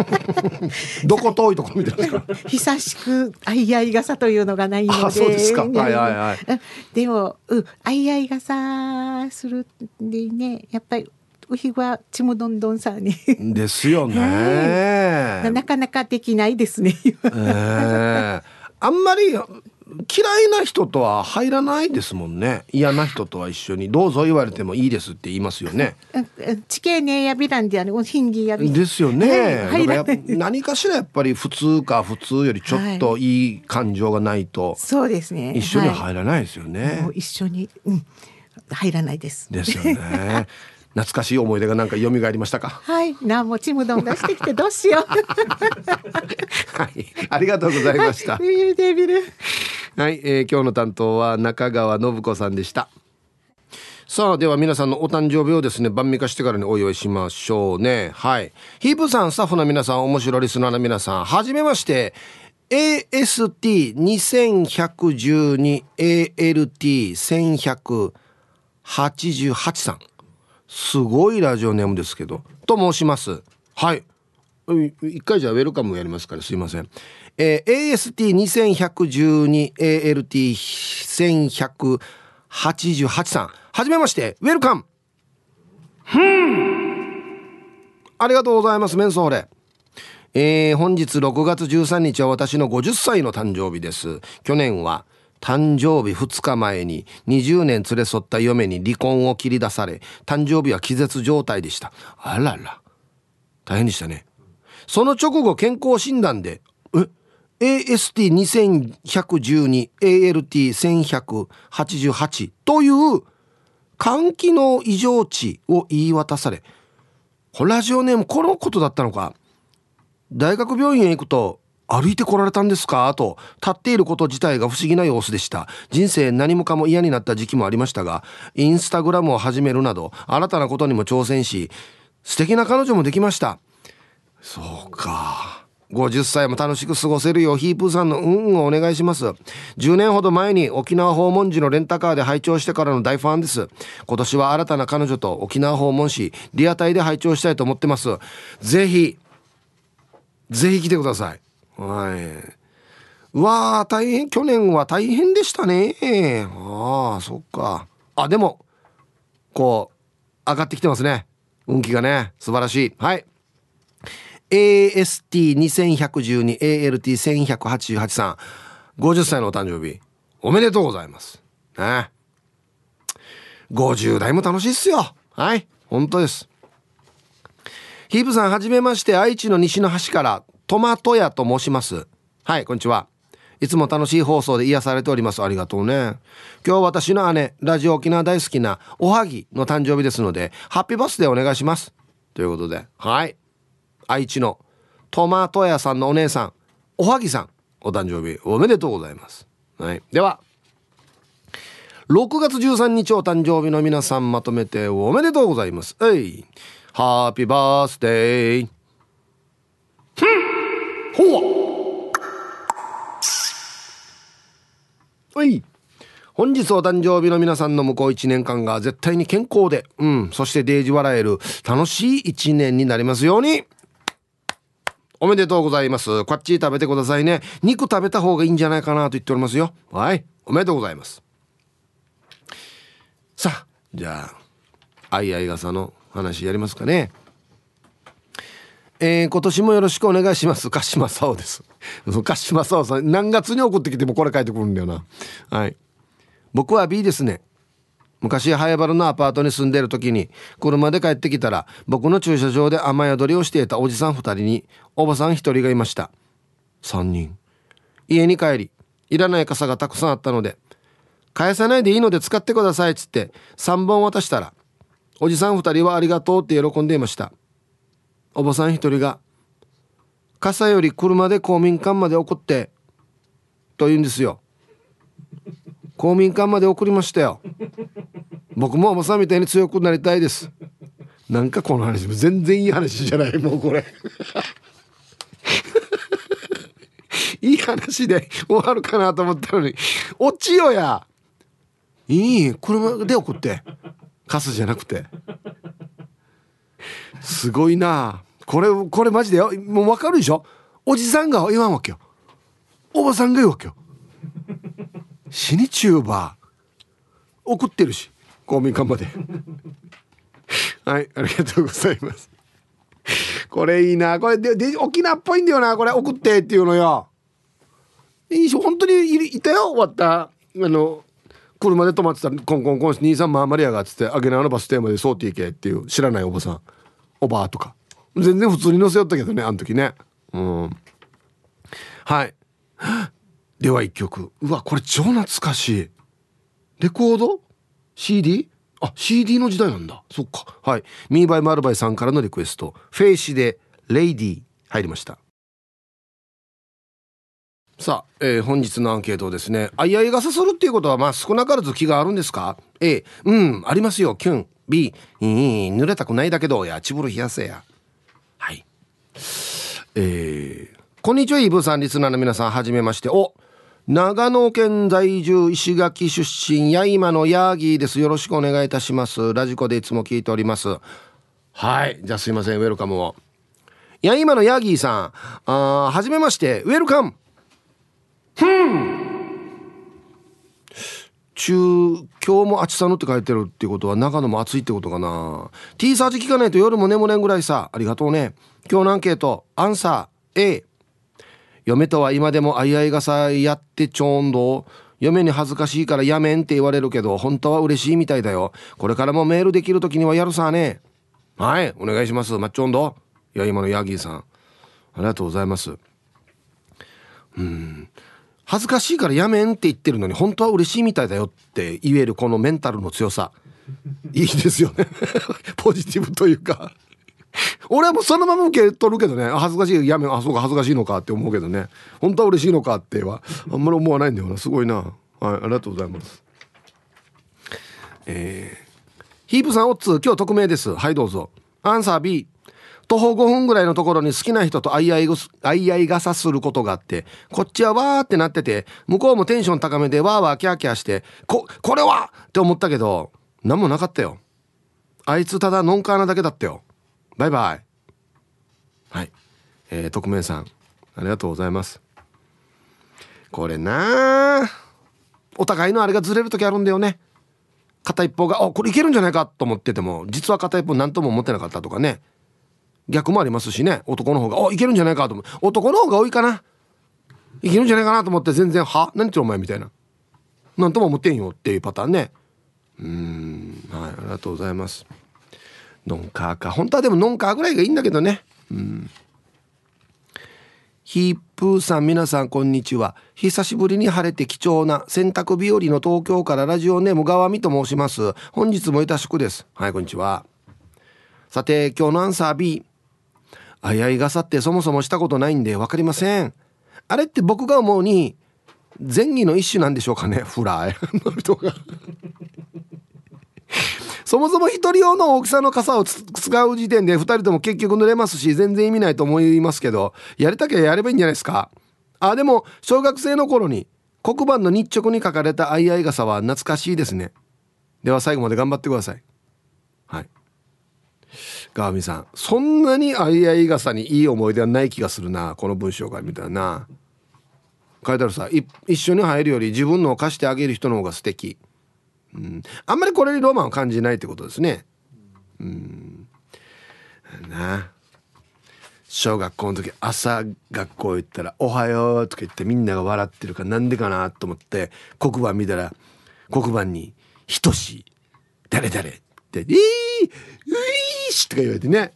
どこ遠いとこ見てますか久しくあいあい傘というのがないので。そうですか。はいはいはい。でもうんあいあい傘するんでねやっぱりウヒはちむどんどんさに。ですよね、なかなかできないですね、えー、あんまり嫌いな人とは入らないですもんね。嫌な人とは一緒にどうぞ言われてもいいですって言いますよね。地形ねやびらんであるヒンギやび。ですよね、何かしらやっぱり普通か普通よりちょっとい。い感情がないと、そうですね。一緒に入らないですよね、一緒に、うん、入らないです。ですよね 懐かしい思い出がなんか蘇りましたか？はい、なもちむどん出してきてどうしよう。はい、ありがとうございました。は い、はい、えー、今日の担当は中川信子さんでした。さあでは皆さんのお誕生日をですね晩味化してからにお祝いしましょうねはいヒープさんスタッフの皆さん面白リスナーの皆さんはじめまして AST2112ALT1188 さんすごいラジオネームですけどと申します。はい。一回じゃあウェルカムやりますからすいません、えー、AST2112ALT1188 さん。はじめましてウェルカム。ありがとうございますメンソーレ。えー、本日6月13日は私の50歳の誕生日です。去年は誕生日2日前に20年連れ添った嫁に離婚を切り出され誕生日は気絶状態でした。あらら。大変でしたね。その直後健康診断でえ AST2112ALT1188 という肝機能異常値を言い渡されラジオネームこのことだったのか。大学病院へ行くと歩いてこられたんですか？と立っていること自体が不思議な様子でした。人生何もかも嫌になった時期もありましたがインスタグラムを始めるなど新たなことにも挑戦し素敵な彼女もできました。そうか。50歳も楽しく過ごせるよ。うヒープーさんの運をお願いします。10年ほど前に沖縄訪問時のレンタカーで拝聴してからの大ファンです。今年は新たな彼女と沖縄訪問しリアタイで拝聴したいと思ってます。ぜひぜひ来てください。はい。うわー、大変、去年は大変でしたね。ああ、そっか。あ、でも、こう、上がってきてますね。運気がね、素晴らしい。はい。AST2112、ALT1188 さん、50歳のお誕生日、おめでとうございます。ね。50代も楽しいっすよ。はい。本当です。ヒープさん、はじめまして、愛知の西の端からトマト屋と申します。はいこんにちは。いつも楽しい放送で癒されております。ありがとうね。今日私の姉ラジオ沖縄大好きなおはぎの誕生日ですのでハッピーバースデーお願いします。ということではい。愛知のトマト屋さんのお姉さんおはぎさんお誕生日おめでとうございます。はい。では6月13日お誕生日の皆さんまとめておめでとうございます。えい。ハッピーバースデー。ほうはい本日お誕生日の皆さんの向こう1年間が絶対に健康で、うん、そしてデージ笑える楽しい1年になりますように。おめでとうございます。こっち食べてくださいね。肉食べた方がいいんじゃないかなと言っておりますよ。はい。おめでとうございます。さあ、じゃあ、あいあい傘の話やりますかね。えー、今年もよろしくお願いします。鹿島沙央です。鹿島沙央さん、何月に送ってきてもこれ書いてくるんだよな。はい。僕は B ですね。昔、早原のアパートに住んでいる時に、車で帰ってきたら、僕の駐車場で雨宿りをしていたおじさん2人に、おばさん1人がいました。3人。家に帰り、いらない傘がたくさんあったので、返さないでいいので使ってくださいっつって3本渡したらおじさん2人はありがとうって喜んでいましたおばさん1人が傘より車で公民館まで送ってと言うんですよ。公民館まで送りましたよ。僕もおばさんみたいに強くなりたいです。なんかこの話全然いい話じゃないもうこれ。いい話で終わるかなと思ったのに落ちよや。いい車で送って。カスじゃなくて。すごいな。これこれマジでよ。もう分かるでしょ？おじさんが言わんわけよ。おばさんが言うわけよ。死にチューバー。送ってるし。公民館まで。はいありがとうございます。これいいな。これでで沖縄っぽいんだよな。これ送ってっていうのよ。いいし本当にいいたよ。終わった。あの車で止まってたコンコンコン兄さんまあマリアがっつってあげなあのバス停までそうって行けっていう知らないおばさん。おばあとか。全然普通に乗せよったけどねあの時ね。うん。はい。では一曲。うわこれ超懐かしい。レコード？CD? あ CD の時代なんだ。そっか。はい。ミーバイマルバイさんからのリクエスト。フェイシでレイディ入りました。さあ、えー、本日のアンケートですね。あいあい傘するっていうことは、まあ少なからず気があるんですか ?A、うん、ありますよ、キュン。B、いい、濡れたくないだけど、や、ちぶる冷やせや。はい。えー、こんにちは、イブさん、リスナーの皆さん、はじめまして。お、長野県在住、石垣出身、や今のヤーギーです。よろしくお願いいたします。ラジコでいつも聞いております。はい。じゃあすいません、ウェルカムを。や今のヤーギーさん、あはじめまして、ウェルカム。中今日も暑さのって書いてるってことは長野も暑いってことかな T サージ聞かないと夜も眠れんぐらいさありがとうね今日のアンケートアンサー A 嫁とは今でもあいあい傘やってちょんど。嫁に恥ずかしいからやめんって言われるけど本当は嬉しいみたいだよ。これからもメールできる時にはやるさね。はいお願いします。マッチョンドいや今のヤギーさん。ありがとうございます。うん。恥ずかしいからやめんって言ってるのに本当は嬉しいみたいだよって言えるこのメンタルの強さ。いいですよね。ポジティブというか。俺はもうそのまま受け取るけどね。恥ずかしい。やめあそうか恥ずかしいのか。って思うけどね。本当は嬉しいのかってはあんまり思わないんだよな。すごいな。はいありがとうございます。えー、ヒープさんオッツ今日匿名です。はいどうぞ。アンサー B 徒歩5分ぐらいのところに好きな人と相合いい傘することがあってこっちはわーってなってて向こうもテンション高めでわーわーキャーキャーしてここれはって思ったけど何もなかったよ。あいつただノンカーなだけだったよ。バイバイ。はい。えー、匿名さんありがとうございます。これなお互いのあれがずれる時あるんだよね。片一方が「あこれいけるんじゃないか」と思ってても実は片一方何とも思ってなかったとかね。逆もありますしね。男の方が「おいけるんじゃないか」と思う。男の方が多いかな。いけるんじゃないかなと思って全然「は？何言ってるお前」みたいな。何とも思ってんよっていうパターンね。うん。はいありがとうございますノンカーか。本当はでもノンカーぐらいがいいんだけどね。うん。ヒープーさん皆さんこんにちは。久しぶりに晴れて貴重な洗濯日和の東京からラジオネーム川見と申します。本日もいたしくです。はいこんにちは。さて今日のアンサー B あやい傘ってそもそもしたことないんで分かりません。あれって僕が思うに前儀の一種なんでしょうかね。フライの人がそもそも1人用の大きさの傘を使う時点で2人とも結局濡れますし全然意味ないと思いますけどやりたきゃやればいいんじゃないですか？あでも小学生の頃に黒板の日直に書かれたあいあい傘は懐かしいですね。では最後まで頑張ってください。はい。川見さんそんなにあいあい傘にいい思い出はない気がするなこの文章から見たらな。書いてあるさ一緒に入るより自分のを貸してあげる人の方が素敵。うん。あんまりこれにロマンを感じないってことですね。うん。な。小学校の時朝学校行ったら「おはよう」とか言ってみんなが笑ってるからなんでかなと思って黒板見たら黒板に「ひとし誰誰」って「えー、ういし」とか言われてね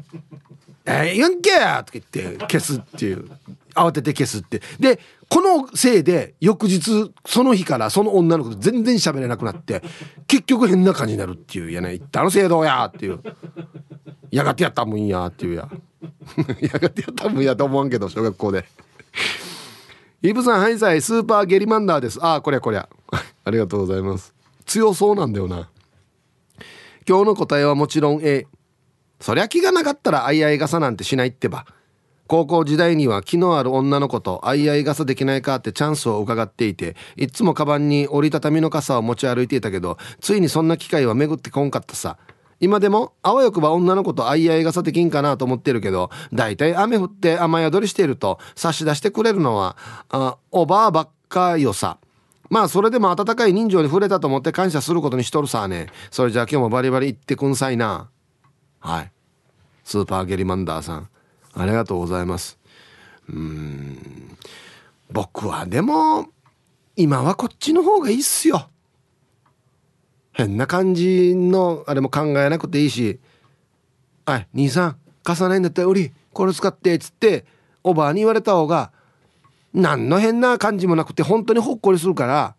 「えー、言んけや!」とか言って消すっていう。慌てて消すって。でこのせいで翌日その日からその女の子と全然喋れなくなって結局変な感じになるっていうやね。言ったの制度やっていう。やがてやったもんやっていうや。やがてやったもんやと思わんけど小学校で。イブさんハイサイスーパーゲリマンダーです。ああこりゃこりゃ。ありがとうございます。強そうなんだよな。今日の答えはもちろん A そりゃ気がなかったら相合い傘なんてしないってば。高校時代には気のある女の子と相合い傘できないかってチャンスを伺っていていつもカバンに折りたたみの傘を持ち歩いていたけどついにそんな機会は巡ってこんかったさ。今でもあわよくば女の子と相合い傘できんかなと思ってるけどだいたい雨降って雨宿りしていると差し出してくれるのはあおばあばっかよさ。まあそれでも温かい人情に触れたと思って感謝することにしとるさね。それじゃあ今日もバリバリ行ってくんさいな。はい。スーパーゲリマンダーさん。ありがとうございます。うん。僕はでも今はこっちの方がいいっすよ。変な感じのあれも考えなくていいし「はい兄さん貸さないんだったら売りこれ使って」っつっておばあに言われた方が何の変な感じもなくて本当にほっこりするから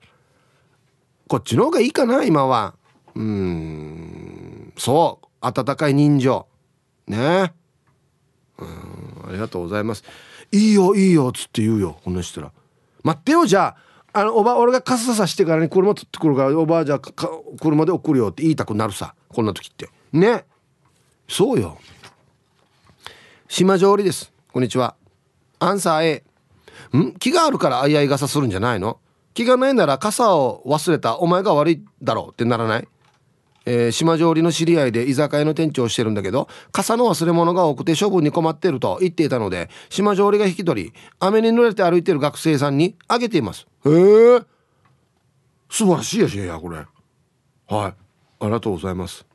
こっちの方がいいかな今は。うん。そう温かい人情。ね。えうんありがとうございます。いいよいいよっつって言うよこの人ら。待ってよじゃあ。あのおば俺が傘さしてからに車取ってくるからおばあじゃあ車で送るよって言いたくなるさ。こんな時って。ね。そうよ。島上りです。こんにちは。アンサー A ん？気があるから相合い傘するんじゃないの？気がないなら傘を忘れた。お前が悪いだろう。ってならない？えー、島上りの知り合いで居酒屋の店長をしてるんだけど傘の忘れ物が多くて処分に困ってると言っていたので島上りが引き取り雨に濡れて歩いてる学生さんにあげています。へえ。素晴らしいやしやこれ。はい。ありがとうございます。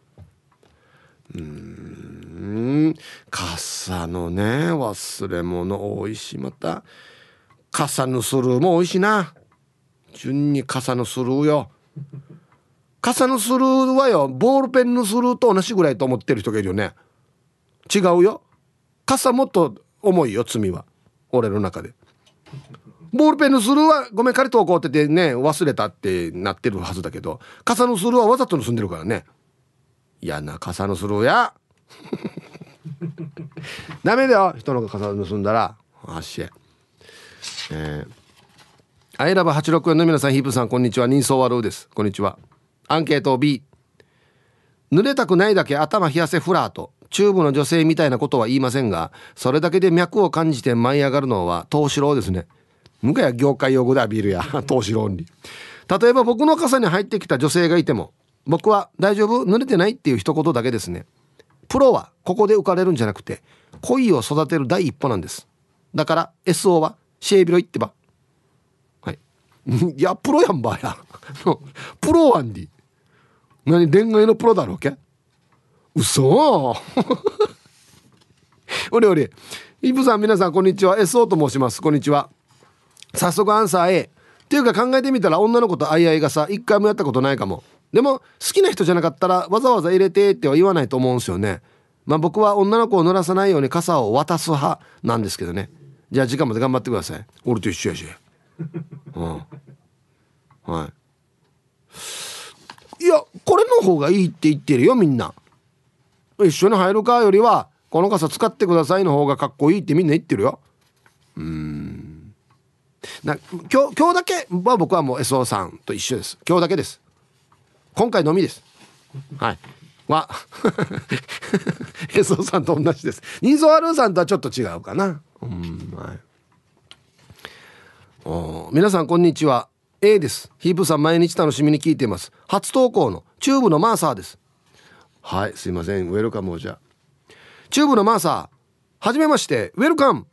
うん。傘のね忘れ物多いしまた傘のスルーも多いしな。順に傘のスルーよ。傘のスルーはよ。ボールペンのスルーと同じぐらいと思ってる人がいるよね。違うよ。傘もっと重いよ罪は。俺の中で。ボールペンのスルーはごめん借りとこうっててね忘れたってなってるはずだけど傘のスルーはわざと盗んでるからね。嫌な傘のスルーやダメだよ。人の傘盗んだらあっしええー、アイラブ864の皆さんヒープさんこんにちは。人相悪うです。こんにちは。アンケート B 濡れたくないだけ頭冷やせフラートチューブの女性みたいなことは言いませんがそれだけで脈を感じて舞い上がるのは東四郎ですね。向かや業界用語だビールや 東四郎に。例えば僕の傘に入ってきた女性がいても僕は大丈夫？濡れてないっていう一言だけですね。プロはここで浮かれるんじゃなくて恋を育てる第一歩なんです。だから SO はシェービロ行ってば。はい。いやプロやんばや。プロワンディ。何恋愛のプロだろうけ？嘘。おれおれイブさん皆さんこんにちは。SO と申します。こんにちは。早速アンサー A っていうか考えてみたら女の子と相合いがさ一回もやったことないかも。でも好きな人じゃなかったらわざわざ入れてっては言わないと思うんすよね。まあ僕は女の子を濡らさないように傘を渡す派なんですけどね。じゃあ時間まで頑張ってください。俺と一緒やし。うん。はい。いやこれの方がいいって言ってるよみんな。一緒に入るかよりはこの傘使ってくださいの方がかっこいいってみんな言ってるよ。うん。な今日今日だけは僕はもう SO さんと一緒です。今日だけです。今回のみです。はい。は SO さんと同じです。人相あるさんとはちょっと違うかな。うんはい。お皆さんこんにちは。A です。ヒープさん毎日楽しみに聞いています。初投稿のチューブのマーサーです。はいすいません。ウェルカムをじゃチューブのマーサーはじめまして。ウェルカム。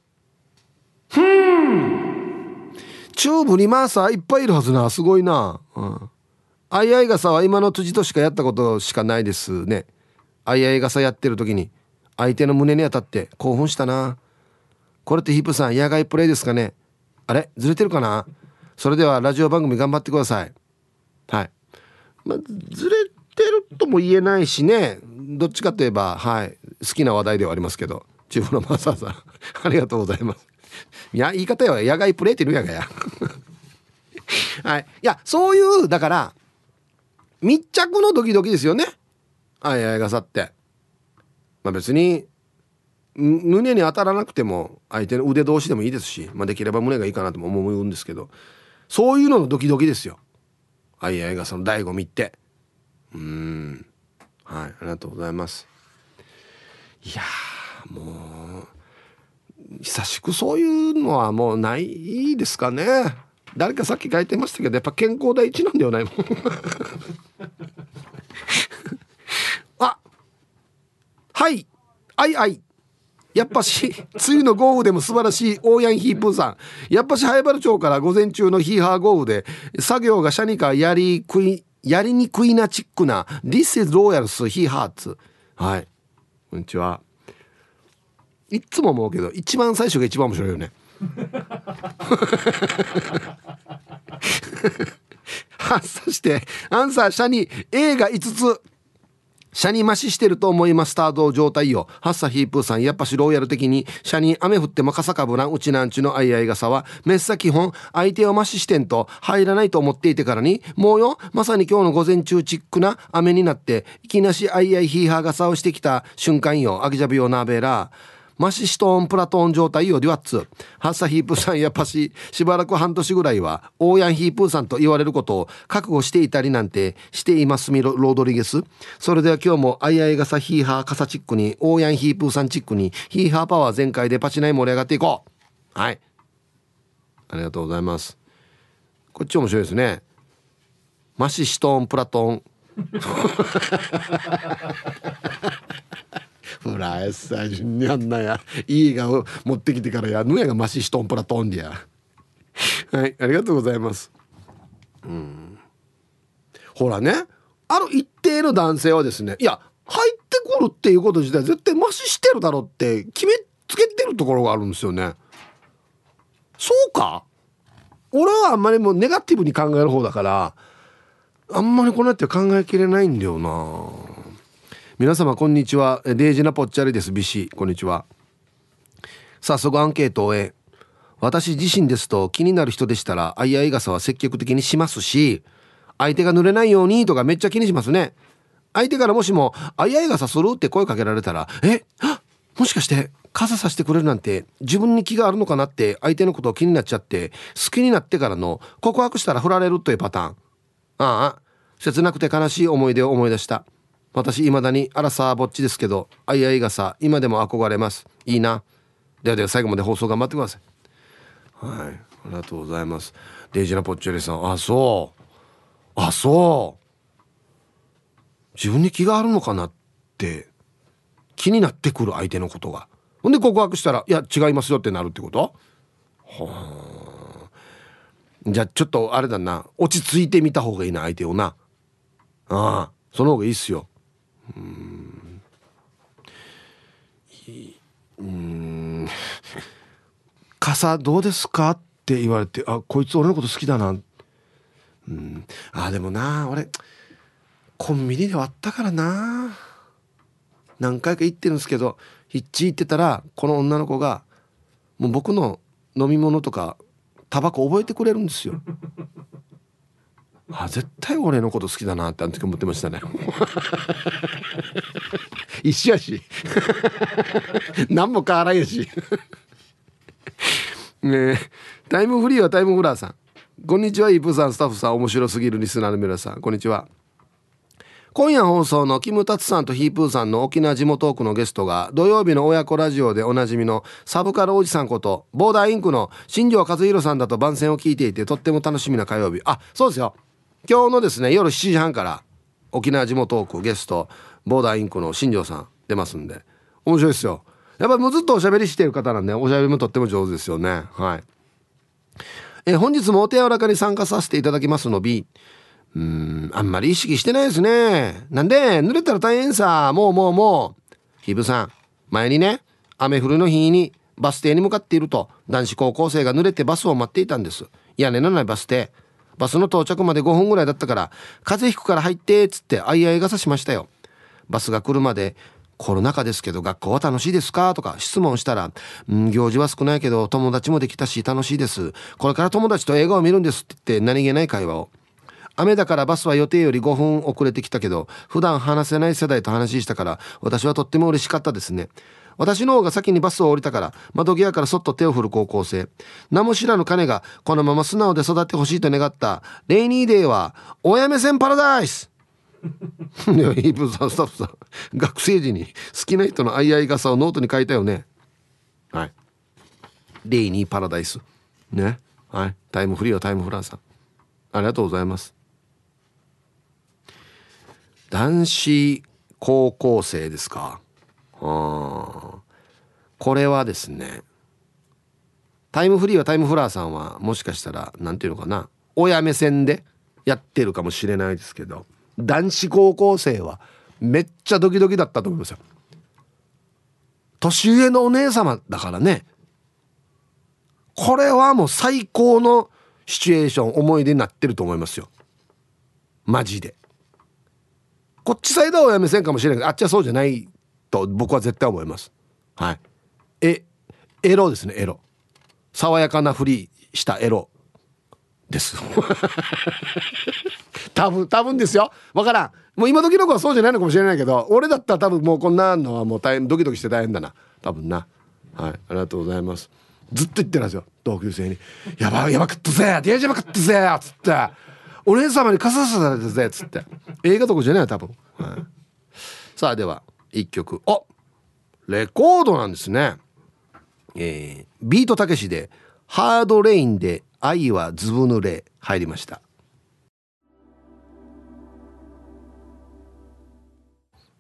ふん。チューブにマーサーいっぱいいるはずな。すごいな。うん。あいあい傘は今の辻としかやったことしかないですね。あいあい傘やってる時に相手の胸に当たって興奮したな。これってヒップさん野外プレイですかね。あれ？ずれてるかな？それではラジオ番組頑張ってください。はい。まあずれてるとも言えないしね。どっちかといえばはい。好きな話題ではありますけど。チーフのマサさん ありがとうございます。いや言い方は野外プレイって言うやがや。はい。いやそういうだから密着のドキドキですよね。あいやい傘って。まあ別に胸に当たらなくても相手の腕同士でもいいですし、まあ、できれば胸がいいかなとも思うんですけど。そういうののドキドキですよ。あいやい傘の醍醐味って。うん。はいありがとうございます。いやもう久しくそういうのはもうないですかね。誰かさっき書いてましたけどやっぱ健康第一なんだよないもん。あはいあいあい。やっぱし梅雨の豪雨でも素晴らしい大ヤンヒープーさん。やっぱし早原町から午前中のヒーハー豪雨で作業がシャニカやりくいやりにくいなチックな This is Royals He Hearts はい。こんにちは。いつも思うけど一番最初が一番面白いよね。そしてアンサーシャニ A が5つ。シャニ増ししてると思います。スタード状態よ。ハッサヒープーさんやっぱしローヤル的にシャニ雨降っても傘かぶらんうちなんちのあいあい傘はめっさ基本相手をマシしてんと入らないと思っていてからにもうよまさに今日の午前中チックな雨になっていきなしあいあいヒーハー傘をしてきた瞬間よ。アギジャビオナーベラーマシシトーンプラトーン状態よデュワッツハッサヒープさんやっぱししばらく半年ぐらいはオーヤンヒープーさんと言われることを覚悟していたりなんてしていますみロードリゲス。それでは今日もあいあい傘ヒーハー傘チックにオーヤンヒープーさんチックにヒーハーパワー全開でパチナイ盛り上がっていこう。はい。ありがとうございます。こっち面白いですね。マシシトーンプラトーン。ほらさにゃんなやいいが持ってきてからやぬやがマシシトンプラトンでやはいありがとうございます。うん。ほらねある一定の男性はですねいや入ってくるっていうこと自体絶対マシしてるだろうって決めつけてるところがあるんですよね。そうか。俺はあんまりもうネガティブに考える方だからあんまりこうなって考えきれないんだよな。皆様こんにちは。デイジナポッチャリです。ビシこんにちは。早速アンケートを終え私自身ですと気になる人でしたらあいあい傘は積極的にしますし相手が濡れないようにとかめっちゃ気にしますね。相手からもしも「あいあい傘する?」って声かけられたら「えもしかして傘さしてくれるなんて自分に気があるのかなって相手のことを気になっちゃって好きになってからの告白したら振られるというパターン。ああ切なくて悲しい思い出を思い出した。私未だにアラサーぼっちですけどあいあい傘今でも憧れます。いいな。ではでは最後まで放送頑張ってください。はい。ありがとうございます。デイジナポッチョリさん。あそう。あそう。自分に気があるのかなって気になってくる相手のことが。ほんで告白したら「いや違いますよ」ってなるってこと？はあ。じゃあちょっとあれだな。落ち着いてみた方がいいな相手をな。ああ。その方がいいっすよ。うん。うん。傘どうですかって言われてあこいつ俺のこと好きだな。うん。あでもな俺コンビニで割ったからな。何回か行ってるんですけどヒッチ行ってたらこの女の子がもう僕の飲み物とかタバコ覚えてくれるんですよ。あ絶対俺のこと好きだなってあの時思ってましたね。一緒やし。何も変わらんやし。ねタイムフリーはタイムフラーさん。こんにちはイープさんスタッフさん面白すぎるリスナーの皆さん。こんにちは。今夜放送のキムタツさんとヒープーさんの沖縄地元トークのゲストが土曜日の親子ラジオでおなじみのサブカルおじさんことボーダーインクの新庄和弘さんだと番宣を聞いていてとっても楽しみな火曜日。あそうですよ。今日のですね夜7時半から沖縄地元トークゲストボーダーインクの新庄さん出ますんで面白いですよ。やっぱもうずっとおしゃべりしてる方なんでおしゃべりもとっても上手ですよね。はい。え本日もお手柔らかに参加させていただきますの B うーんあんまり意識してないですね。なんで濡れたら大変さ。もうもうもう。ひぶさん前にね雨降るの日にバス停に向かっていると男子高校生が濡れてバスを待っていたんです。屋根のないバス停。バスの到着まで5分ぐらいだったから風邪ひくから入ってつってあいあい傘しましたよバスが来るまでコロナ禍ですけど学校は楽しいですか？とか質問したら、うん、行事は少ないけど友達もできたし楽しいです。これから友達と映画を見るんですって言って何気ない会話を。雨だからバスは予定より5分遅れてきたけど普段話せない世代と話したから私はとっても嬉しかったですね。私の方が先にバスを降りたから窓際からそっと手を振る高校生。名も知らぬ彼がこのまま素直で育ってほしいと願った。レイニーデーは親目線パラダイス。いやイーブンさんスタッフさん学生時に好きな人の相合い傘をノートに書いたよね。はい。レイニーパラダイス。ね。はい。タイムフリーはタイムフラーさん。ありがとうございます。男子高校生ですか？これはですねタイムフリーはタイムフラーさんはもしかしたら何て言うのかな親目線でやってるかもしれないですけど男子高校生はめっちゃドキドキだったと思いますよ。年上のお姉様だからね。これはもう最高のシチュエーション思い出になってると思いますよ。マジで。こっちサイドは親目線かもしれないけどあっちはそうじゃないと僕は絶対思います。はい。えエロですねエロ。爽やかなふりしたエロ。です。多分多分ですよ。わからん。もう今時の子はそうじゃないのかもしれないけど俺だったら多分もうこんなのはもう大変ドキドキして大変だな。多分な。はい。ありがとうございます。ずっと言ってるんですよ。同級生に「やばいやばかったぜ。デージやばかったぜ」っつって「お姉様に傘さされたぜ」っつって。映画とかじゃないよ多分、はい、さあでは1曲。あレコードなんですね。えー、ビートたけしで「ハードレインで愛はずぶ濡れ」入りました。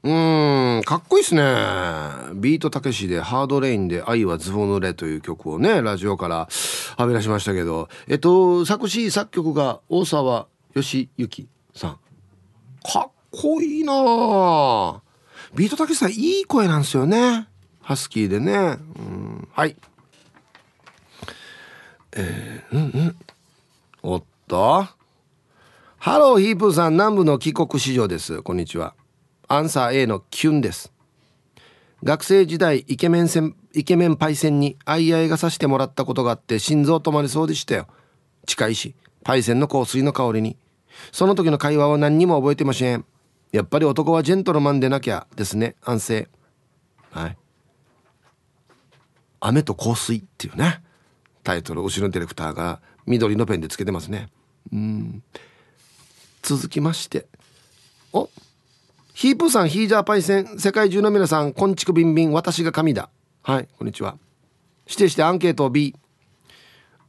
うんかっこいいっすね。ビートたけしで「ハードレインで愛はずぶ濡れ」という曲をねラジオからはみ出しましたけど。えっと作詞作曲が大沢義行さん。かっこいいなビートたけしさんいい声なんですよね。ハスキーでね。うん。はい。えー、うんうん。おっと。ハローヒープさん南部の帰国子女です。こんにちは。アンサー A のキュンです。学生時代イケメン戦イケメンパイセンに相合いがさしてもらったことがあって心臓止まりそうでしたよ。近いしパイセンの香水の香りに。その時の会話は何にも覚えてません。やっぱり男はジェントルマンでなきゃですね。安静。はい。雨と香水っていうね。タイトル後ろのディレクターが緑のペンでつけてますね。うん。続きまして。お。ヒープさんヒージャーパイセン世界中の皆さんこんちくビンビン私が神だ。はいこんにちは。指定してアンケートを B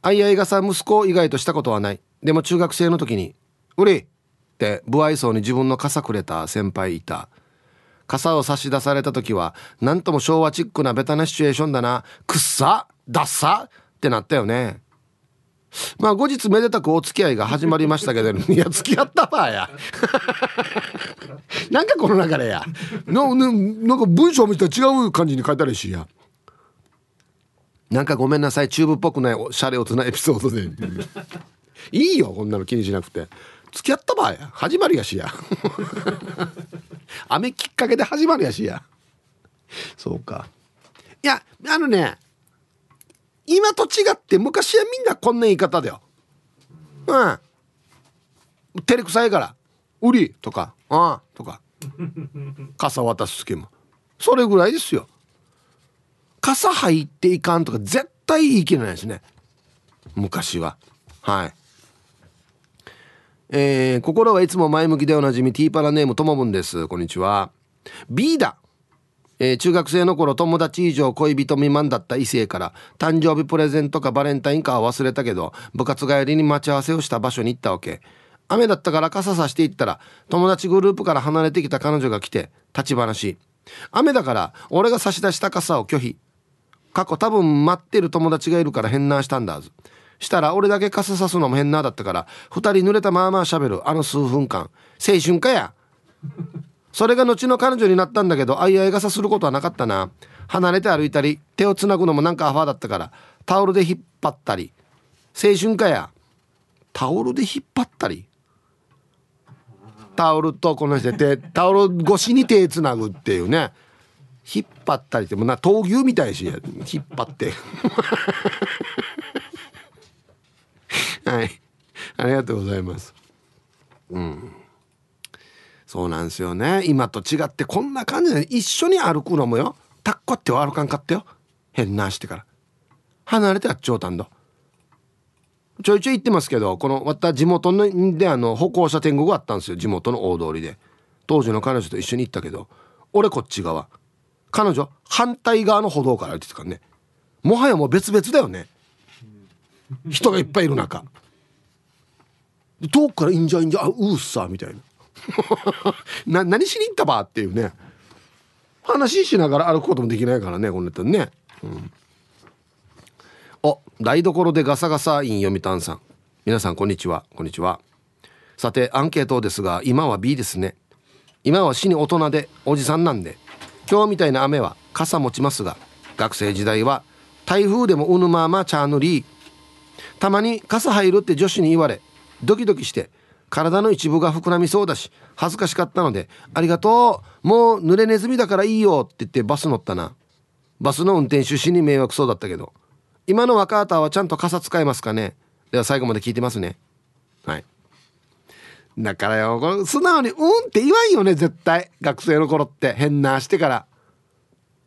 あいあいがさ息子以外としたことはない。でも中学生の時に「うり!」って不愛想に自分の傘くれた先輩いた。傘を差し出された時は何とも昭和チックなベタなシチュエーションだな。くっさダッサってなったよね。まあ後日めでたくお付き合いが始まりましたけど いや付き合ったばや。なんかこの流れや。ななんか文章見たら違う感じに書いたらしいや。なんかごめんなさいチューブっぽくないシャレオツなエピソードで。いいよこんなの気にしなくて付き合ったばや始まりやしや。雨きっかけで始まるやしや。そうか。いやあのね今と違って昔はみんなこんな言い方だよ。うん。照れくさいから「売り」とか「ああ」とか。傘渡す隙も。それぐらいですよ。傘入っていかんとか絶対言い切れないですね。昔は。はいえー、心はいつも前向きでおなじみティーパラネームともぶんです。こんにちは。B だえー、中学生の頃友達以上恋人未満だった異性から誕生日プレゼントかバレンタインかは忘れたけど部活帰りに待ち合わせをした場所に行ったわけ。雨だったから傘さしていったら友達グループから離れてきた彼女が来て立ち話。雨だから俺が差し出した傘を拒否。過去多分待ってる友達がいるから変なしたんだず。したら俺だけ傘さすのも変なだったから2人濡れたまあま喋るあの数分間。青春かや。それが後の彼女になったんだけど相合い傘することはなかったな。離れて歩いたり手をつなぐのもなんかアファーだったからタオルで引っ張ったり。青春かや。タオルで引っ張ったり。タオルとこの人でタオル越しに手つなぐっていうね。引っ張ったりってもな闘牛みたいし引っ張って。はい。ありがとうございます。うん。そうなんですよね。今と違ってこんな感じで一緒に歩くのもよ。タッコって歩かんかったよ。変なしてから。離れてあっちょうたんだちょいちょい行ってますけどこのまた地元のであの歩行者天国があったんですよ。地元の大通りで。当時の彼女と一緒に行ったけど俺こっち側。彼女反対側の歩道から歩いてたからね。もはやもう別々だよね。人がいっぱいいる中。遠くから「いいんじゃいいんじゃあうーっさ」みたいな。な何しに行ったばっていうね。話しながら歩くこともできないからねこんなったね、うん、お台所でガサガサイン読谷さん。皆さんこんにちは。こんにちは。さてアンケートですが今は B ですね。今は死に大人でおじさんなんで。今日みたいな雨は傘持ちますが学生時代は台風でもうぬままチャーヌリーたまに傘入るって女子に言われドキドキして体の一部が膨らみそうだし恥ずかしかったので「ありがとうもう濡れネズミだからいいよ」って言ってバス乗ったな。バスの運転手死に迷惑そうだったけど今の若ーはちゃんと傘使えますかね。では最後まで聞いてますね。はい。だからよこれ素直に「うん」って言わんよね絶対。学生の頃って。変なしてから。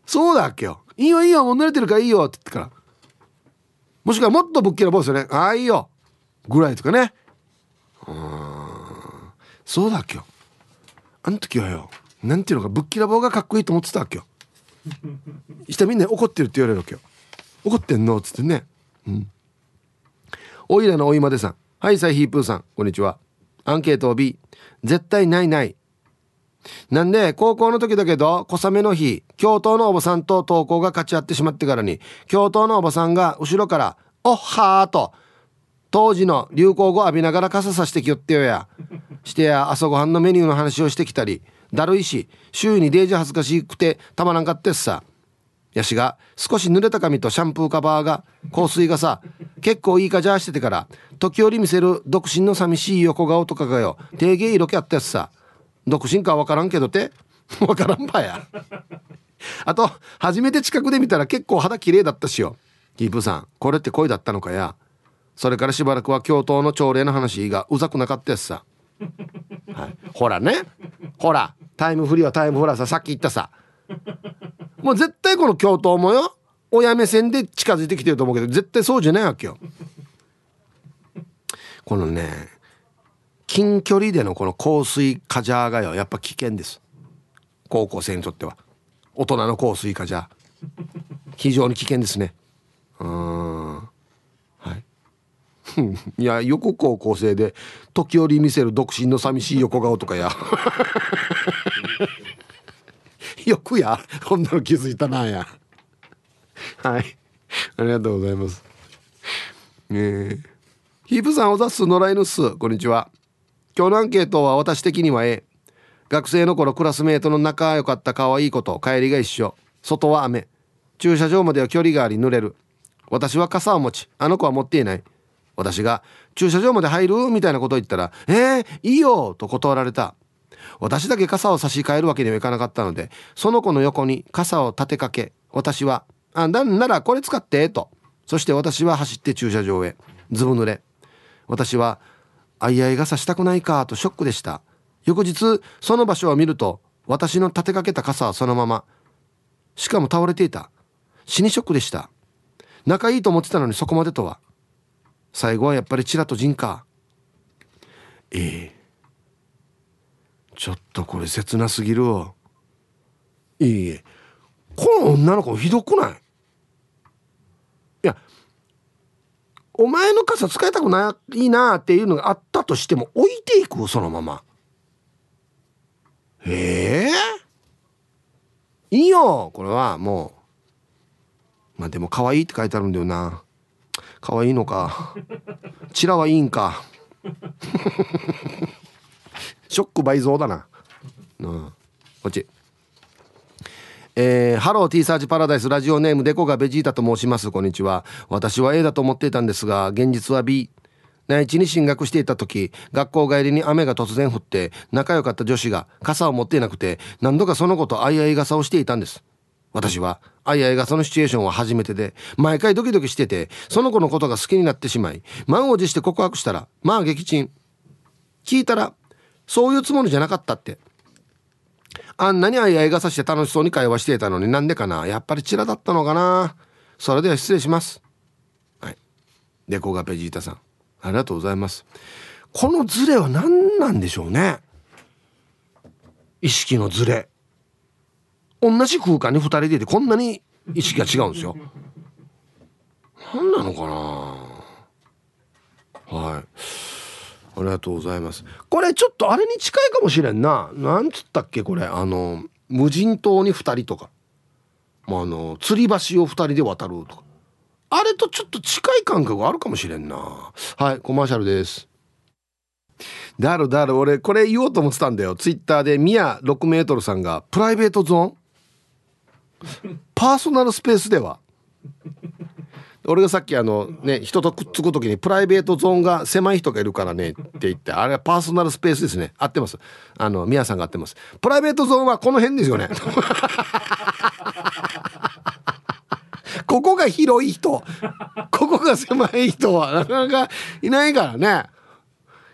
そうだっけよ「いいよいいよもう濡れてるからいいよ」って言ってから。もしくはもっとぶっきらぼうですよね「ああいいよ」ぐらいとかね。うんそうだっけよ。あの時はよなんていうのかぶっきらぼうがかっこいいと思ってたわけよ。したみんな怒ってるって言われるわけよ。怒ってんのっつってね。うん。おいらのおいまでさん。はいサイヒープーさん。こんにちは。アンケートを B 絶対ないない。なんで高校の時だけど小雨の日教頭のおばさんと登校が勝ち合ってしまってからに教頭のおばさんが後ろから「おっはー」と当時の流行語浴びながら傘さしてきよってよや。してや朝ごはんのメニューの話をしてきたりだるいし周囲にデージ恥ずかしくてたまらんかってさ。やしが少し濡れた髪とシャンプーカバーが香水がさ結構いいかじゃあしててから時折見せる独身の寂しい横顔とかがよ定芸色気あったやつさ。独身かわからんけどて。わからんばや。あと初めて近くで見たら結構肌綺麗だったしよ。キープさんこれって恋だったのかや。それからしばらくは教頭の朝礼の話がうざくなかったやつさ、はい、ほらね。ほら。タイムフリーはタイムフラーさ。さっき言ったさ。もう絶対この教頭もよ親目線で近づいてきてると思うけど絶対そうじゃないわけよ。このね近距離でのこの香水カジャーがよやっぱ危険です。高校生にとっては。大人の香水カジャー。非常に危険ですね。うん。い。やよく高校生で時折見せる独身の寂しい横顔とかや。よくや。こんなの気づいたなや。はい。ありがとうございます。え。ー、ヒープさんおざっす。野良犬っす。こんにちは。今日のアンケートは私的には A 学生の頃クラスメートの仲良かった可愛い子と帰りが一緒外は雨駐車場までは距離があり濡れる私は傘を持ちあの子は持っていない私が駐車場まで入る？みたいなことを言ったら、えー、いいよと断られた。私だけ傘を差し替えるわけにはいかなかったので、その子の横に傘を立てかけ、私は、あ、なんならこれ使って、と。そして私は走って駐車場へ。ずぶ濡れ。私は、あいあい傘したくないかとショックでした。翌日、その場所を見ると、私の立てかけた傘はそのまま。しかも倒れていた。死にショックでした。仲いいと思ってたのにそこまでとは。最後はやっぱりチラとジンかええちょっとこれ切なすぎるわいいえこの女の子ひどくないいやお前の傘使いたくないなっていうのがあったとしても置いていくそのまま。ええ？いいよこれはもう。まあでも可愛いって書いてあるんだよな。可愛いのか。チラはいいんか。ショック倍増だな、うん、こっち。えー、ハロー T サーチパラダイスラジオネームデコがベジータと申します。こんにちは。私は A だと思っていたんですが現実は B 内地に進学していた時学校帰りに雨が突然降って仲良かった女子が傘を持っていなくて何度かその子と相合い傘をしていたんです。私はあいあいがそのシチュエーションは初めてで毎回ドキドキしててその子のことが好きになってしまい満を持して告白したらまあ撃沈。聞いたらそういうつもりじゃなかったって。あんなにあいあいがさして楽しそうに会話していたのになんでかな。やっぱりチラだったのかな。それでは失礼します。はい。デコがベジータさん。ありがとうございます。このズレは何なんでしょうね。意識のズレ。同じ空間に2人でいてこんなに意識が違うんですよ。何なのかな。はい。ありがとうございます。これちょっとあれに近いかもしれんな。なんつったっけこれ。あの無人島に2人とか、まあ、あの吊り橋を2人で渡るとか。あれとちょっと近い感覚があるかもしれんな。はいコマーシャルです。だるだる俺これ言おうと思ってたんだよ。ツイッターでミヤ6メートルさんがプライベートゾーン？パーソナルスペースでは？俺がさっきあのね人とくっつく時にプライベートゾーンが狭い人がいるからねって言ってあれはパーソナルスペースですね。合ってます。あの宮さんが合ってます。プライベートゾーンはこの辺ですよね。ここが広い人。ここが狭い人はなかなかいないからね。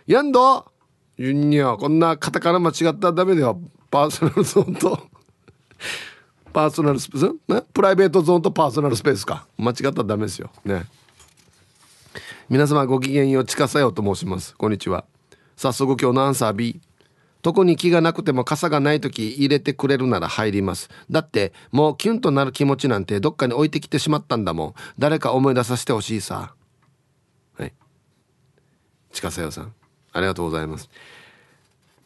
やんどユンニャこんなカタカナ間違ったらダメだよ。パーソナルゾーンと。パーソナルスペース、ね、プライベートゾーンとパーソナルスペースか。間違ったらダメですよ。ね。皆様ごきげんよう近さよと申します。こんにちは。早速今日のアンサー B 特に気がなくても傘がない時入れてくれるなら入ります。だってもうキュンとなる気持ちなんてどっかに置いてきてしまったんだもん。誰か思い出させてほしいさ。はい。近さよさん。ありがとうございます。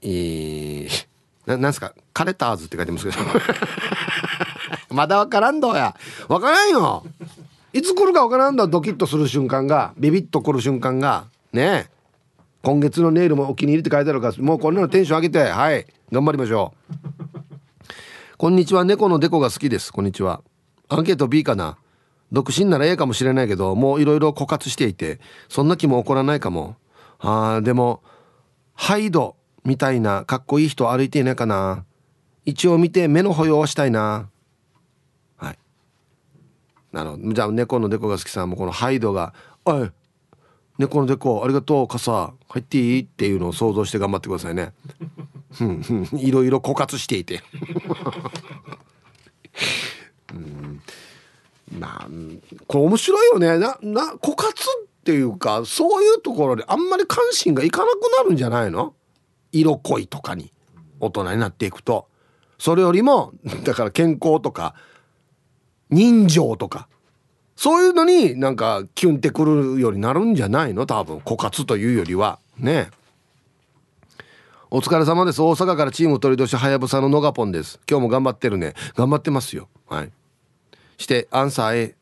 いいななんすか？カレターズって書いてますけど。まだわからんどや。わからんよ。いつ来るかわからんだドキッとする瞬間がビビッと来る瞬間がね今月のネイルもお気に入りって書いてあるからもうこんなのテンション上げてはい。頑張りましょう。こんにちは。猫のデコが好きです。こんにちは。アンケート B かな。独身なら A かもしれないけどもういろいろ枯渇していてそんな気も起こらないかも。あーでもハイドみたいなかっこいい人歩いていないかな。一応見て目の保養はしたいな。なるほど。じゃあ猫のデコが好きさんもこのハイドが「おい猫のデコありがとう傘入っていい?」っていうのを想像して頑張ってくださいね。いろいろ枯渇していて。うん。まあこれ面白いよね。なな枯渇っていうかそういうところであんまり関心がいかなくなるんじゃないの？色恋とかに大人になっていくと。それよりも だから健康とか人情とか。そういうのになんかキュンってくるようになるんじゃないの？多分枯渇というよりは。ね。お疲れ様です。大阪からチーム取り年はやぶさののがぽんです。今日も頑張ってるね。頑張ってますよ。はい。してアンサー A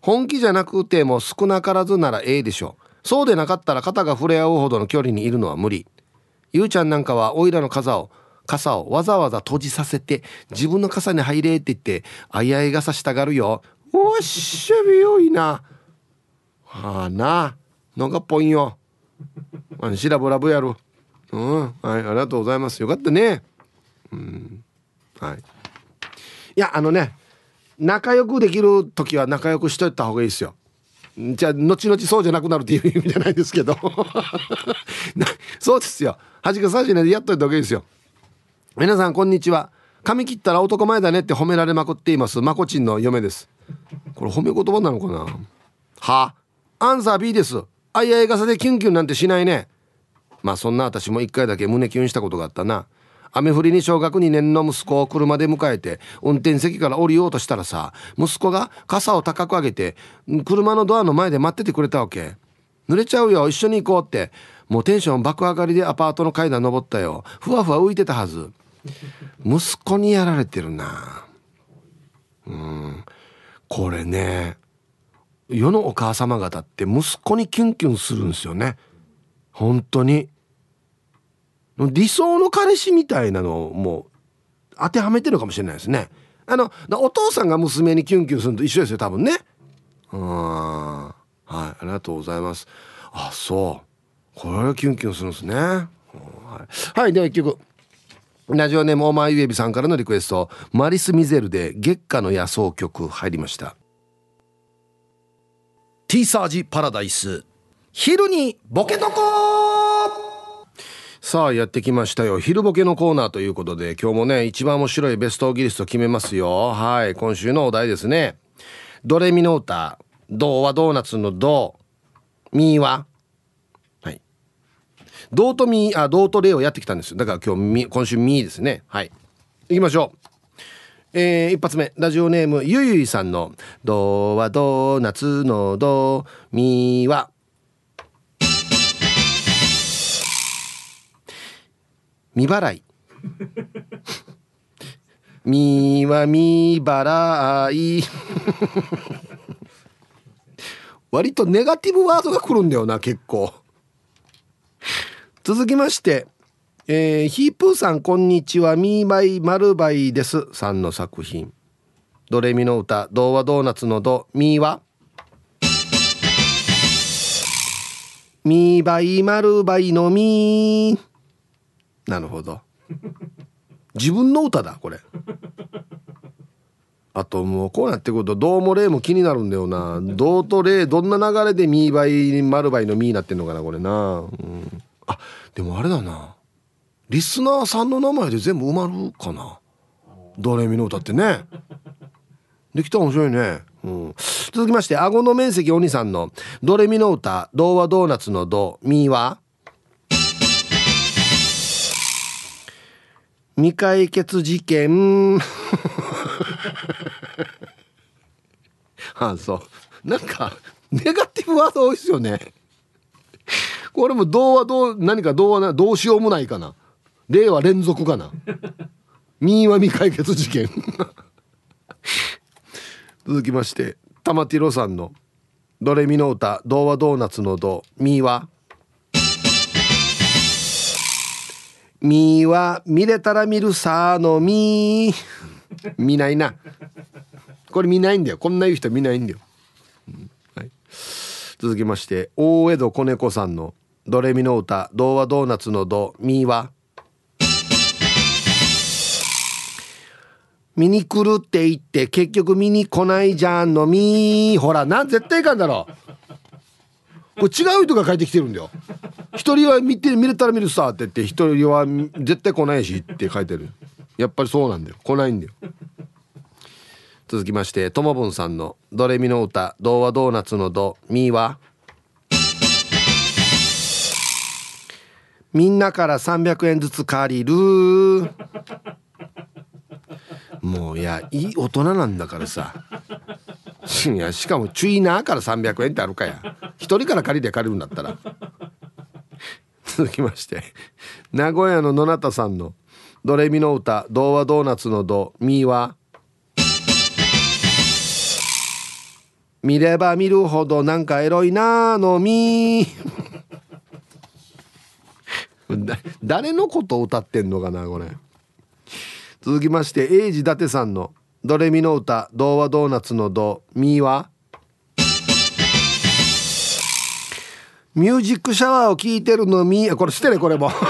本気じゃなくても少なからずなら A でしょそうでなかったら肩が触れ合うほどの距離にいるのは無理。ゆうちゃんなんかはおいらの傘を傘をわざわざ閉じさせて自分の傘に入れって言ってあいあい傘したがるよ。おっしゃべよいな。はあな。のがぽんよ。あしらぶらぶやるうん。はい。ありがとうございます。よかったね。うん。はい。いやあのね仲良くできる時は仲良くしといた方がいいですよ。じゃあ後々そうじゃなくなるっていう意味じゃないですけど。そうですよ。恥かさしないでやっといた方がいいですよ。皆さんこんにちは。髪切ったら男前だねって褒められまくっています。まこちんの嫁です。これ褒め言葉なのかな？は？アンサー B です。あいあい傘でキュンキュンなんてしないね。まあそんな私も一回だけ胸キュンしたことがあったな。雨降りに小学2年の息子を車で迎えて運転席から降りようとしたらさ息子が傘を高く上げて車のドアの前で待っててくれたわけ。濡れちゃうよ一緒に行こうって。もうテンション爆上がりでアパートの階段登ったよ。ふわふわ浮いてたはず。息子にやられてるな。うん。これね世のお母様方って息子にキュンキュンするんですよね。本当に。理想の彼氏みたいなのをもう当てはめてるかもしれないですね。あのお父さんが娘にキュンキュンするのと一緒ですよ多分ね。うん。はいありがとうございます。あそう。これはキュンキュンするんですね。はい、はい、では一曲。ラジオネームおまゆえびさんからのリクエストマリス・ミゼルで月下の野草曲入りました。ティーサージパラダイス昼にボケとこさあやってきましたよ。昼ボケのコーナーということで今日もね一番面白いベストギリスト決めますよ。はい今週のお題ですね。ドレミの歌ドはドーナツのドミーはドーとミーあドーとレをやってきたんですだから今日ミ今週ミーですね。はい。行きましょう。えー、一発目。ラジオネームゆゆいさんの「ドはドーナツのドミは」未払い。みはみ払い。割とネガティブワードが来るんだよな結構。続きましてえー、ヒープーさんこんにちは。みーバイマルバイです。さんの作品。ドレミの歌童話ドーナツのドミーは？ミーバイマルバイのミー。なるほど。自分の歌だこれ。あともうこうなってくると「どうも霊」も気になるんだよな「どうと霊」どんな流れで「ミーバイマルバイのミー」なってんのかなこれな、うん、あでもあれだな。リスナーさんの名前で全部埋まるかな。ドレミの歌ってね。できた面白いね、うん、続きまして顎の面積お兄さんの「ドレミの歌童話ドーナツのドミーは?」未解決事件。あそう。なんかネガティブワード多いですよね。これも童話どう何か童話などうしようもないかな。令和連続かな。民話未解決事件。続きまして玉ティロさんの「ドレミの歌童話ドーナツのドミーは?」みは見れたら見るさのみ見ないな。これ見ないんだよ。こんな言う人見ないんだよ、うん。はい、続きまして大江戸子猫さんの「ドレミの歌童話ドーナツのドみは?」見に来るって言って結局見に来ないじゃんのみほらなん絶対いかんだろこれ違う人が帰ってきてるんだよ。一人は見て見れたら見るさって言って一人は絶対来ないしって書いてる。やっぱりそうなんだよ。来ないんだよ。続きましてともぶんさんの「ドレミの歌童話ドーナツのドミーは?」みんなから300円ずつ借りる。もういやいい大人なんだからさ。いやしかもチュイナーから300円ってあるかや。一人から借りて借りるんだったら。続きまして。名古屋の野中さんの「ドレミの歌童話ドーナツのドミーは?」見れば見るほどなんかエロいなーのみ誰のことを歌ってんのかなこれ。続きまして英治伊達さんの「ドレミの歌童話ドーナツのドミーは?」ミュージックシャワーを聞いてるのみこれ捨てねこれも。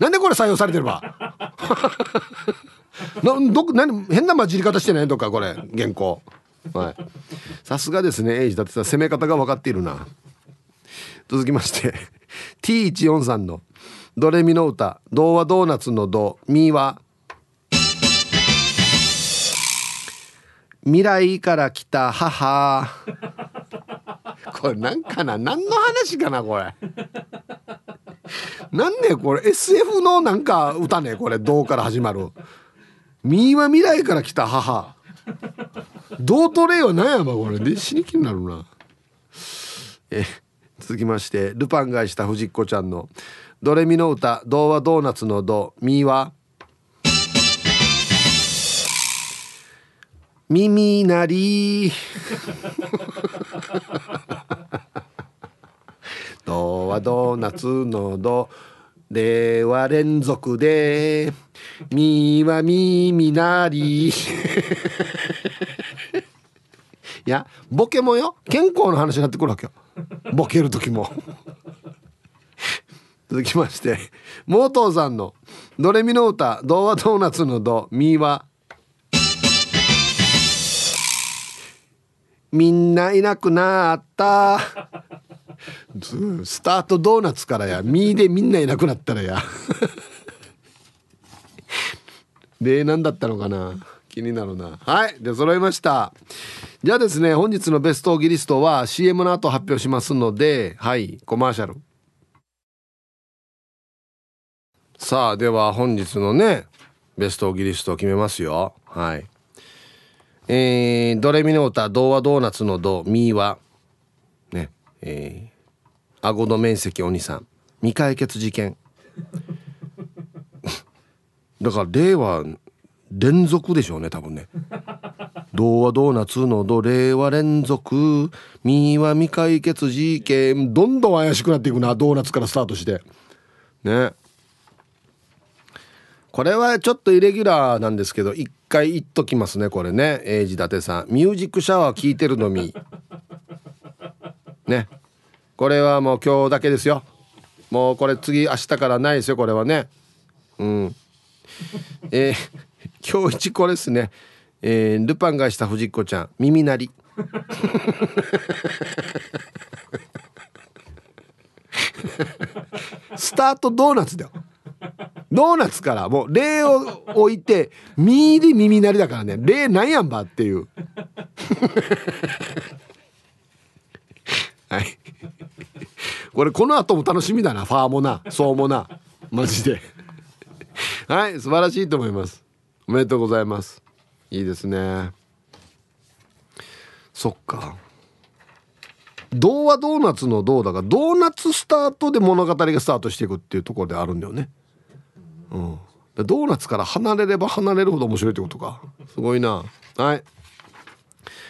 なんでこれ採用されてるば など何変な混じり方してない？とかこれ原稿。はい。さすがですねエイジだってさ攻め方が分かっているな。続きまして T14 さんの「ドレミの歌童話ドーナツのドミーは?」未来から来た母。これなんかな？何の話かな？これ。なんねこれ？SF のなんか歌ね？これ「どう」から始まる「みーは未来から来た母」「どうとれよ何やば？これ。で死に気になるな。え続きましてルパンがした藤子ちゃんの「ドレミの歌童話ドーナツのドミーは?」耳なり。ドはドーナツのドでは連続で。みは耳なり。いやボケもよ。健康の話になってくるわけよ。ボケる時も。続きましてモートーさんの「ドレミの歌童話ドーナツのドミーは」みんないなくなった。スタートドーナツからや。ミーでみんないなくなったらや。で何だったのかな。気になるな。はいで揃いました。じゃあですね本日のベストギリストは CM の後発表しますのではいコマーシャル。さあでは本日のねベストギリストを決めますよ。はい。えー、ドレミの歌童話ドーナツのドミーは。ねえー、顎の面積お兄さん。未解決事件。だから令和連続でしょうね多分ね。童話ドーナツのド令和連続。ミーは未解決事件。どんどん怪しくなっていくなドーナツからスタートして。ね。これはちょっとイレギュラーなんですけど一回言っときますねこれね。英治伊達さん。ミュージックシャワー聞いてるのみ。ね。これはもう今日だけですよ。もうこれ次明日からないですよこれはね。うん。えー、今日一これですね。えー、ルパンがした藤子ちゃん。耳鳴り。スタートドーナツだよ。ドーナツからもう例を置いて「ミーで耳鳴り」だからね。例なんやんばっていう。はい。これこの後も楽しみだな。ファーもな。そうもな。マジで。はい素晴らしいと思います。おめでとうございます。いいですね。そっか。童話ドーナツのどうだがドーナツスタートで物語がスタートしていくっていうところであるんだよね。うん。ドーナツから離れれば離れるほど面白いってことか。すごいな。はい。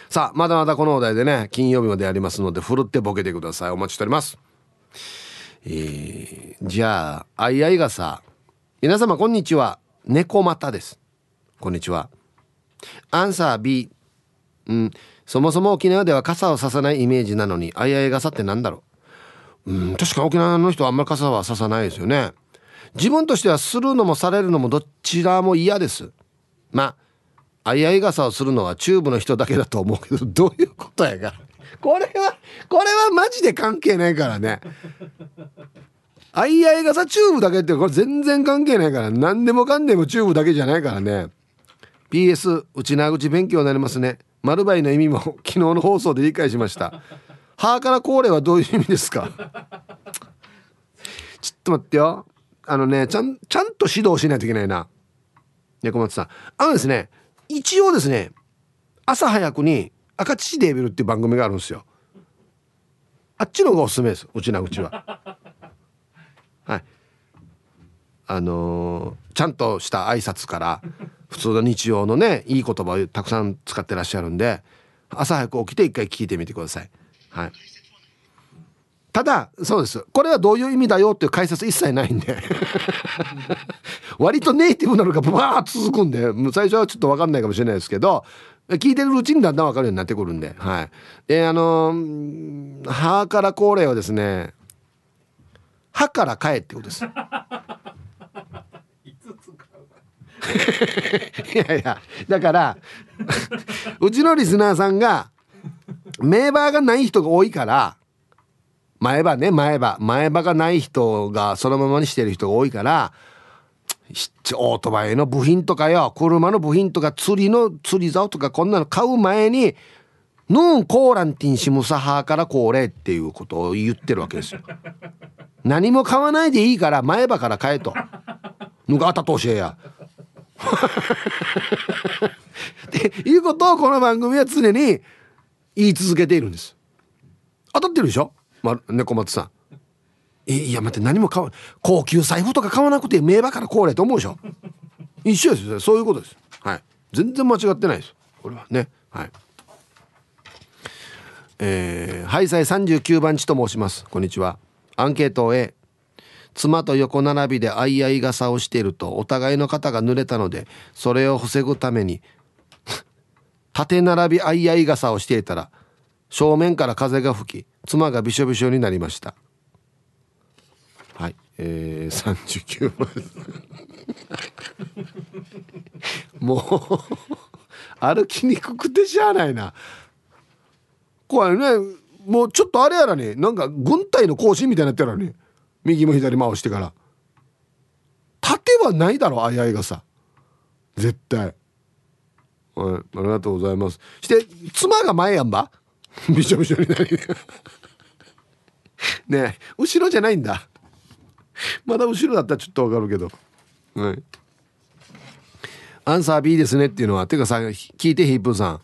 さあまだまだこのお題でね金曜日までやりますのでふるってボケてください。お待ちしております。えー、じゃああいあいがさ皆様こんにちは。猫又です。こんにちは。アンサー B うん。そもそも沖縄では傘をささないイメージなのにあいあい傘ってなんだろう？うん確か沖縄の人はあんまり傘はささないですよね。自分としてはするのもされるのもどちらも嫌です。まああいあい傘をするのはチューブの人だけだと思うけど どういうことやがこれはこれはマジで関係ないからね。あいあい傘チューブだけってこれ全然関係ないから。何でもかんでもチューブだけじゃないからね。PS 内縄口勉強になりますね。丸バイの意味も 昨日の放送で理解しました。ハからコーレはどういう意味ですか？ちょっと待ってよ。あのねちゃんちゃんと指導しないといけないな。猫松さん。あのですね一応ですね朝早くに赤乳デービルっていう番組があるんですよ。あっちの方がおすすめですうちな口は。はい。あのー、ちゃんとした挨拶から普通の日常のねいい言葉をたくさん使ってらっしゃるんで朝早く起きて一回聞いてみてください。はい。ただそうです。これはどういう意味だよっていう解説一切ないんで。割とネイティブなのがバーッ続くんで最初はちょっと分かんないかもしれないですけど聞いてるうちにだんだん分かるようになってくるんで。はい。であのー、歯から高齢はですね歯から帰ってことです。いやいやだからうちのリスナーさんが名場がない人が多いから前歯ね前歯前歯がない人がそのままにしてる人が多いからオートバイの部品とかよ車の部品とか釣りの釣り竿とかこんなの買う前に「ヌーンコーランティンシムサハーから高齢」っていうことを言ってるわけですよ。何も買わないでいいから前歯から買えと。ぬがたと教えや。っていうことをこの番組は常に言い続けているんです。当たってるでしょ、ま、猫松さん。いや待って何も買わ高級財布とか買わなくて名馬からこうれと思うでしょ？一緒ですよ。そういうことです。はい。全然間違ってないです。これはね。はい。えー、ハイサイ39番地と申します。こんにちは。アンケート A 妻と横並びで相合い傘をしているとお互いの肩が濡れたのでそれを防ぐために 縦並び相合い傘をしていたら正面から風が吹き妻がびしょびしょになりました。はいえー、39万。もう歩きにくくてしゃあないな。怖いね。もうちょっとあれやらね。なんか軍隊の行進みたいになってるらね。右も左回してから。縦はないだろあいあいがさ絶対。はい。ありがとうございます。して妻が前やんば？びしょびしょになり。ね後ろじゃないんだ。まだ後ろだったらちょっとわかるけど。はい。アンサー B ですねっていうのはてかさ聞いてヒップさん。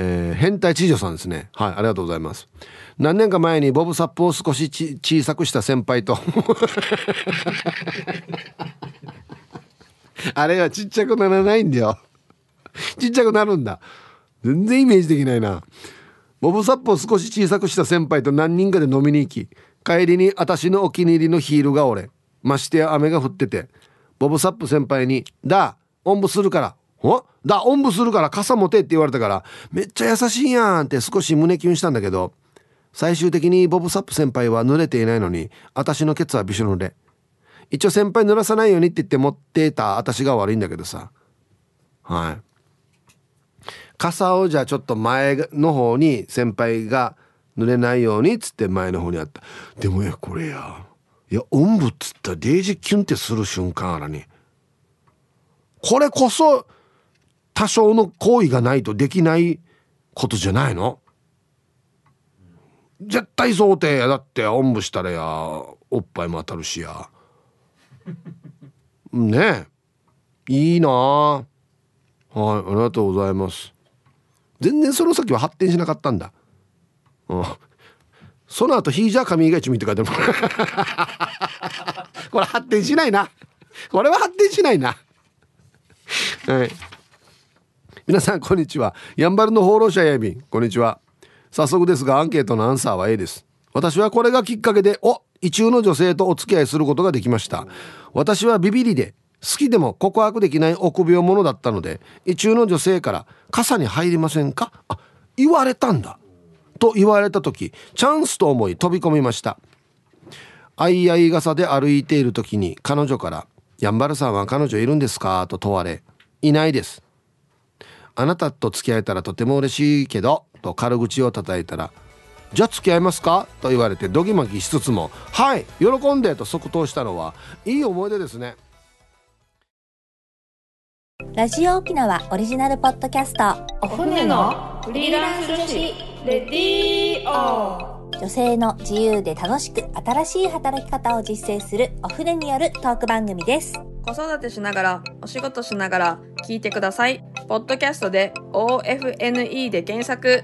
えー、変態知女さんですね。はいありがとうございます。何年か前にボブサップを少し小さくした先輩と。あれはちっちゃくならないんだよ。ちっちゃくなるんだ。全然イメージできないな。ボブサップを少し小さくした先輩と何人かで飲みに行き帰りに私のお気に入りのヒールが折れましてや雨が降っててボブサップ先輩に「だおんぶするからお？だおんぶするから傘持てって言われたからめっちゃ優しいやんって少し胸キュンしたんだけど最終的にボブサップ先輩は濡れていないのに私のケツはびしょ濡れ。一応先輩濡らさないようにって言って持ってた私が悪いんだけどさ。はい。傘をじゃあちょっと前の方に先輩が濡れないようにっつって前の方にあった。でもやこれや。いやおんぶっつったらデージキュンってする瞬間あらに。これこそ多少の行為がないとできないことじゃないの？絶対想定やだっておんぶしたらやおっぱいも当たるしや。ねえ。いいなはいありがとうございます。全然その先は発展しなかったんだ。うん。その後ヒージャー神以外ちみって書いてある。これ発展しないな。これは発展しないな。はい。皆さんこんにちは。やんばるの放浪者やびん。こんにちは。早速ですがアンケートのアンサーは A です。私はこれがきっかけでお意中の女性とお付き合いすることができました。私はビビリで好きでも告白できない臆病者だったので意中の女性から「傘に入りませんか?」あ言われたんだ。と言われた時チャンスと思い飛び込みました。相合い傘で歩いている時に彼女から「やんばるさんは彼女いるんですか?」と問われ「いないです」あなたと付き合えたらとても嬉しいけどと軽口を叩いたら「じゃあ付き合いますか?」と言われてドギマギしつつも「はい喜んで」と即答したのはいい思い出ですね。ラジオ沖縄オリジナルポッドキャスト。お船のフリーランス女子レディオ女性の自由で楽しく新しい働き方を実践するお船によるトーク番組です。子育てしながらお仕事しながら聞いてください。ポッドキャストで OFNE で検索。